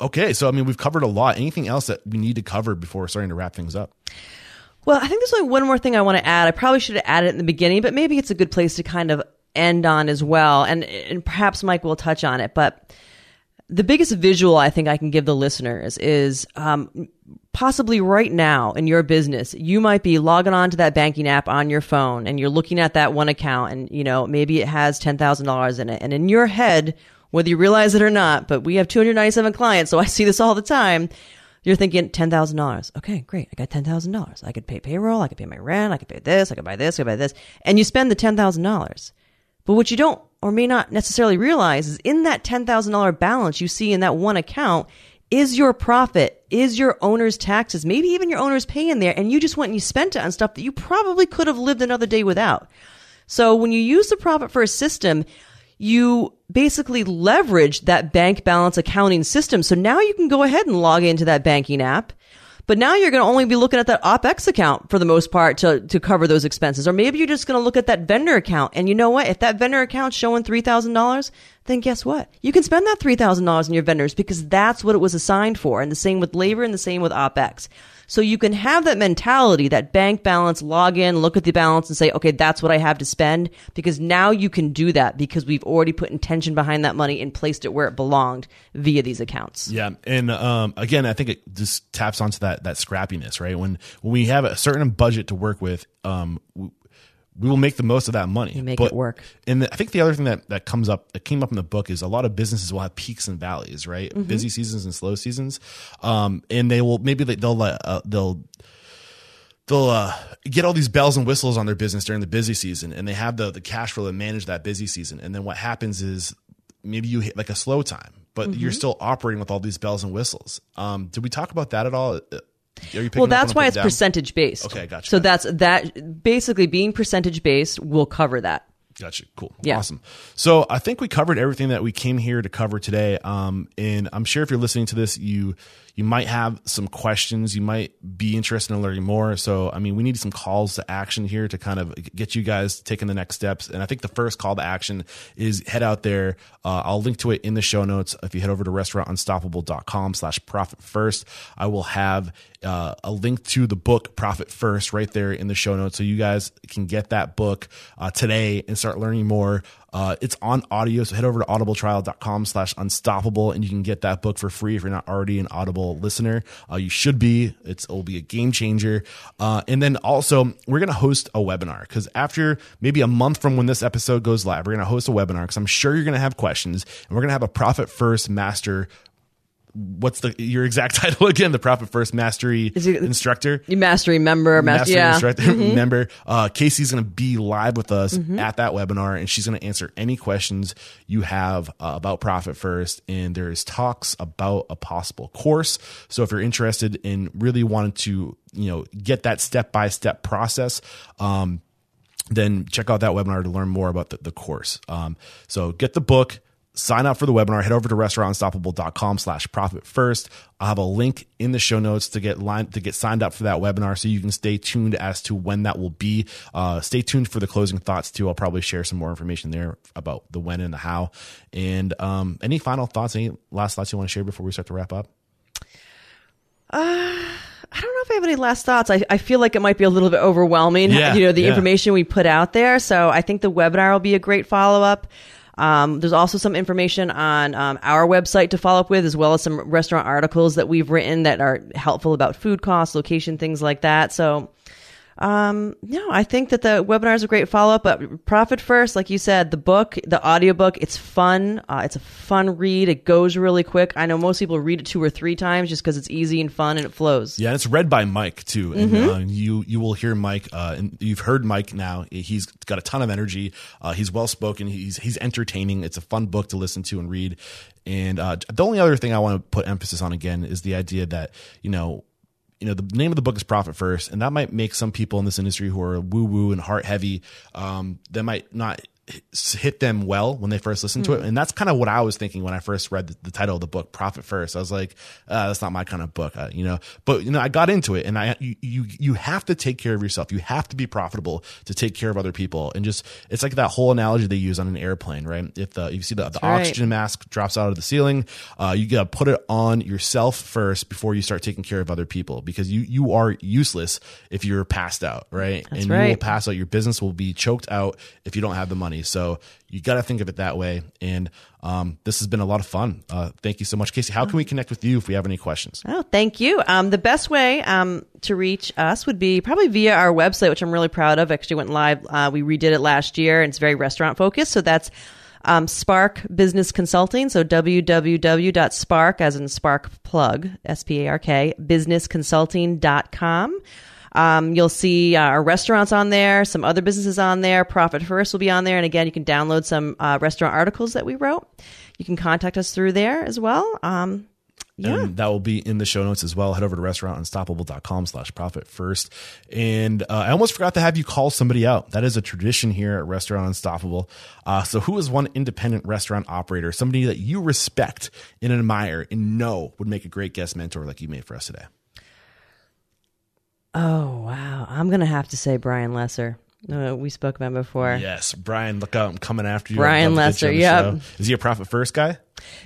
Okay, so I mean, we've covered a lot. Anything else that we need to cover before starting to wrap things up? Well, I think there's only one more thing I want to add. I probably should have added it in the beginning, but maybe it's a good place to kind of end on as well. And, and perhaps Mike will touch on it. But the biggest visual I think I can give the listeners is um, possibly right now in your business, you might be logging on to that banking app on your phone and you're looking at that one account and, you know, maybe it has $10,000 in it. And in your head, whether you realize it or not, but we have 297 clients, so I see this all the time. You're thinking $10,000. Okay, great. I got $10,000. I could pay payroll. I could pay my rent. I could pay this. I could buy this. I could buy this. And you spend the $10,000. But what you don't or may not necessarily realize is in that $10,000 balance you see in that one account is your profit, is your owner's taxes, maybe even your owner's pay in there, and you just went and you spent it on stuff that you probably could have lived another day without. So when you use the profit first system, you basically leverage that bank balance accounting system. So now you can go ahead and log into that banking app. But now you're going to only be looking at that OPEX account for the most part to, to cover those expenses. Or maybe you're just going to look at that vendor account. And you know what? If that vendor account's showing $3,000, then guess what? You can spend that $3,000 on your vendors because that's what it was assigned for. And the same with labor and the same with OPEX. So you can have that mentality, that bank balance, log in, look at the balance and say, okay, that's what I have to spend because now you can do that because we've already put intention behind that money and placed it where it belonged via these accounts. Yeah. And, um, again, I think it just taps onto that, that scrappiness, right? When, when we have a certain budget to work with, um, we will make the most of that money. You make but, it work. And the, I think the other thing that, that comes up, that came up in the book is a lot of businesses will have peaks and valleys, right? Mm-hmm. Busy seasons and slow seasons. Um, and they will, maybe they, will uh, they'll, they'll, uh, get all these bells and whistles on their business during the busy season and they have the, the cash flow to manage that busy season. And then what happens is maybe you hit like a slow time, but mm-hmm. you're still operating with all these bells and whistles. Um, did we talk about that at all? Well, that's why it's percentage based. Okay, gotcha. So that's that. Basically, being percentage based will cover that. Gotcha. Cool. Yeah. Awesome. So I think we covered everything that we came here to cover today. Um, and I'm sure if you're listening to this, you you might have some questions. You might be interested in learning more. So, I mean, we need some calls to action here to kind of get you guys taking the next steps. And I think the first call to action is head out there. Uh, I'll link to it in the show notes. If you head over to restaurantunstoppable.com slash profit first, I will have uh, a link to the book Profit First right there in the show notes. So you guys can get that book uh, today and start learning more uh, it's on audio, so head over to audibletrial.com slash unstoppable and you can get that book for free if you're not already an Audible listener. Uh, you should be. It's, it'll be a game changer. Uh, and then also, we're going to host a webinar because after maybe a month from when this episode goes live, we're going to host a webinar because I'm sure you're going to have questions and we're going to have a profit first master what's the your exact title again? The Profit First Mastery it, Instructor, Mastery Member, Mastery yeah. Instructor mm-hmm. member. Uh, Casey's going to be live with us mm-hmm. at that webinar, and she's going to answer any questions you have uh, about Profit First. And there's talks about a possible course. So if you're interested in really wanting to, you know, get that step by step process. Um, then check out that webinar to learn more about the, the course. Um, so get the book sign up for the webinar, head over to restaurantunstoppable.com slash profit first. I'll have a link in the show notes to get line to get signed up for that webinar so you can stay tuned as to when that will be. Uh, stay tuned for the closing thoughts too. I'll probably share some more information there about the when and the how. And um, any final thoughts, any last thoughts you want to share before we start to wrap up? Uh, I don't know if I have any last thoughts. I, I feel like it might be a little bit overwhelming, Yeah, you know, the yeah. information we put out there. So I think the webinar will be a great follow up. Um, there's also some information on um, our website to follow up with, as well as some restaurant articles that we've written that are helpful about food costs, location, things like that. So um, no, I think that the webinar is a great follow up, but profit first, like you said, the book, the audiobook, it's fun. Uh, it's a fun read. It goes really quick. I know most people read it two or three times just because it's easy and fun and it flows. Yeah, and it's read by Mike too, and Mm-hmm. uh, you you will hear Mike. Uh, and you've heard Mike now. He's got a ton of energy. Uh, he's well spoken. He's he's entertaining. It's a fun book to listen to and read. And uh, the only other thing I want to put emphasis on again is the idea that you know you know the name of the book is profit first and that might make some people in this industry who are woo woo and heart heavy um, that might not hit them well when they first listen to it. And that's kind of what i was thinking when i first read the, the title of the book profit first. I was like uh, that's not my kind of book uh, you know? But you know i got into it and i you, you you have to take care of yourself. You have to be profitable to take care of other people. And just it's like that whole analogy they use on an airplane right? If the you see the, the right. oxygen mask drops out of the ceiling uh, you gotta put it on yourself first before you start taking care of other people because you you are useless if you're passed out right? That's and you will pass out. Your business will be choked out if you don't have the money so you got to think of it that way and um, this has been a lot of fun uh, thank you so much casey how can we connect with you if we have any questions Oh, thank you. Um, the best way um, to reach us would be probably via our website, which I'm really proud of. Actually, went live. Uh, we redid it last year, and it's very restaurant focused. So that's um, Spark Business Consulting. So www.spark, as in Spark Plug, S P A R K, businessconsulting.com. Um, you'll see uh, our restaurants on there, some other businesses on there. Profit First will be on there. And again, you can download some uh, restaurant articles that we wrote. You can contact us through there as well. Um, yeah. And that will be in the show notes as well. Head over to restaurantunstoppable.com slash profit first. And uh, I almost forgot to have you call somebody out. That is a tradition here at Restaurant Unstoppable. Uh, so who is one independent restaurant operator, somebody that you respect and admire and know would make a great guest mentor like you made for us today? Oh wow! I'm gonna have to say Brian Lesser. Uh, we spoke about him before. Yes, Brian, look out. I'm coming after you. Brian I'd love to get Lesser, yep. show. Is he a profit first guy?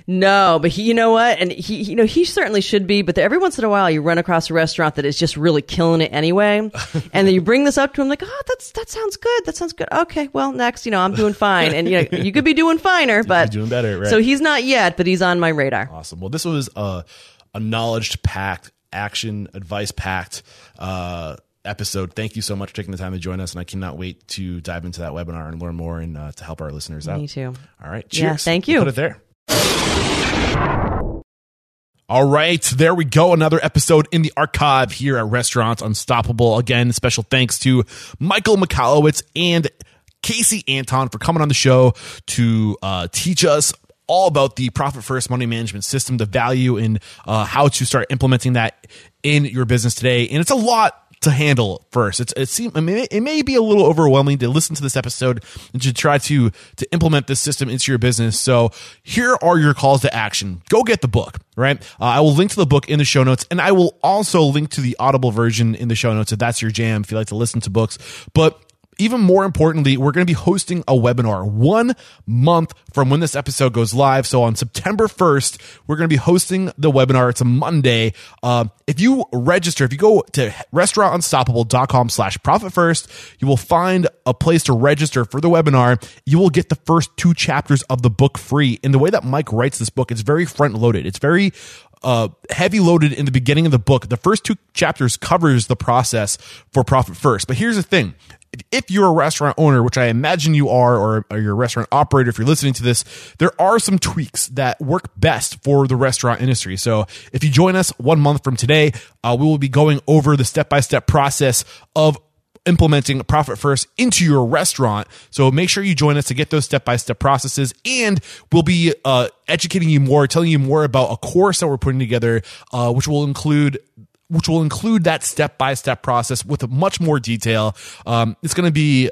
No, but he, you know what? And he, you know, he certainly should be. But every once in a while, you run across a restaurant that is just really killing it anyway, and then you bring this up to him like, "Oh, that's that sounds good. That sounds good. Okay, well, next, you know, I'm doing fine, and you know, you could be doing finer, but doing better, right. So he's not yet, but he's on my radar. Awesome. Well, this was a, a knowledge packed, action advice packed uh, episode. Thank you so much for taking the time to join us, and I cannot wait to dive into that webinar and learn more and uh, to help our listeners out. Me too. All right. Yeah, Cheers. thank We'll you. put it there. All right, there we go. Another episode in the archive here at Restaurants Unstoppable. Again, special thanks to Michael Michalowicz and Casey Anton for coming on the show to uh, teach us all about the profit first money management system, the value in uh, how to start implementing that in your business today. And it's a lot to handle first. It's it seems it may, it may be a little overwhelming to listen to this episode and to try to to implement this system into your business. So here are your calls to action. Go get the book. Right. Uh, I will link to the book in the show notes, and I will also link to the Audible version in the show notes if that's your jam. If you like to listen to books, but even more importantly, we're going to be hosting a webinar one month from when this episode goes live. So on September 1st, we're going to be hosting the webinar. It's a Monday. Uh, if you register, if you go to restaurantunstoppable.com slash profit first, you will find a place to register for the webinar. You will get the first two chapters of the book free. And the way that Mike writes this book, it's very front loaded. It's very uh, heavy loaded in the beginning of the book. The first two chapters covers the process for profit first. But here's the thing. If you're a restaurant owner, which I imagine you are, or, or you're a restaurant operator, if you're listening to this, there are some tweaks that work best for the restaurant industry. So if you join us one month from today, uh, we will be going over the step by step process of implementing profit first into your restaurant. So make sure you join us to get those step by step processes, and we'll be uh, educating you more, telling you more about a course that we're putting together, uh, which will include. Which will include that step by step process with much more detail. Um, it's going to be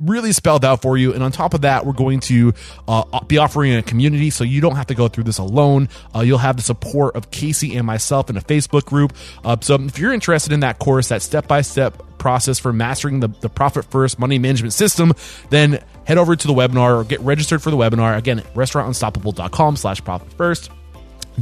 really spelled out for you. And on top of that, we're going to uh, be offering a community so you don't have to go through this alone. Uh, you'll have the support of Casey and myself in a Facebook group. Uh, so if you're interested in that course, that step by step process for mastering the, the profit first money management system, then head over to the webinar or get registered for the webinar. Again, restaurantunstoppable.com slash profit first.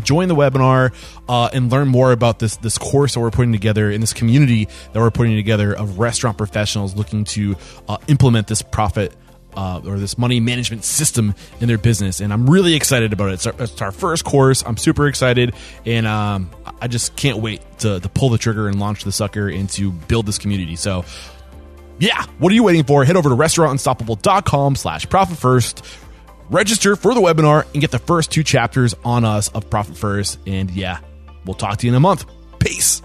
Join the webinar uh, and learn more about this this course that we're putting together in this community that we're putting together of restaurant professionals looking to uh, implement this profit uh, or this money management system in their business. And I'm really excited about it. It's our, it's our first course. I'm super excited, and um, I just can't wait to, to pull the trigger and launch the sucker and to build this community. So. Yeah, what are you waiting for? Head over to restaurantunstoppable.com slash profit first Register for the webinar and get the first two chapters on us of Profit First. And yeah, we'll talk to you in a month. Peace.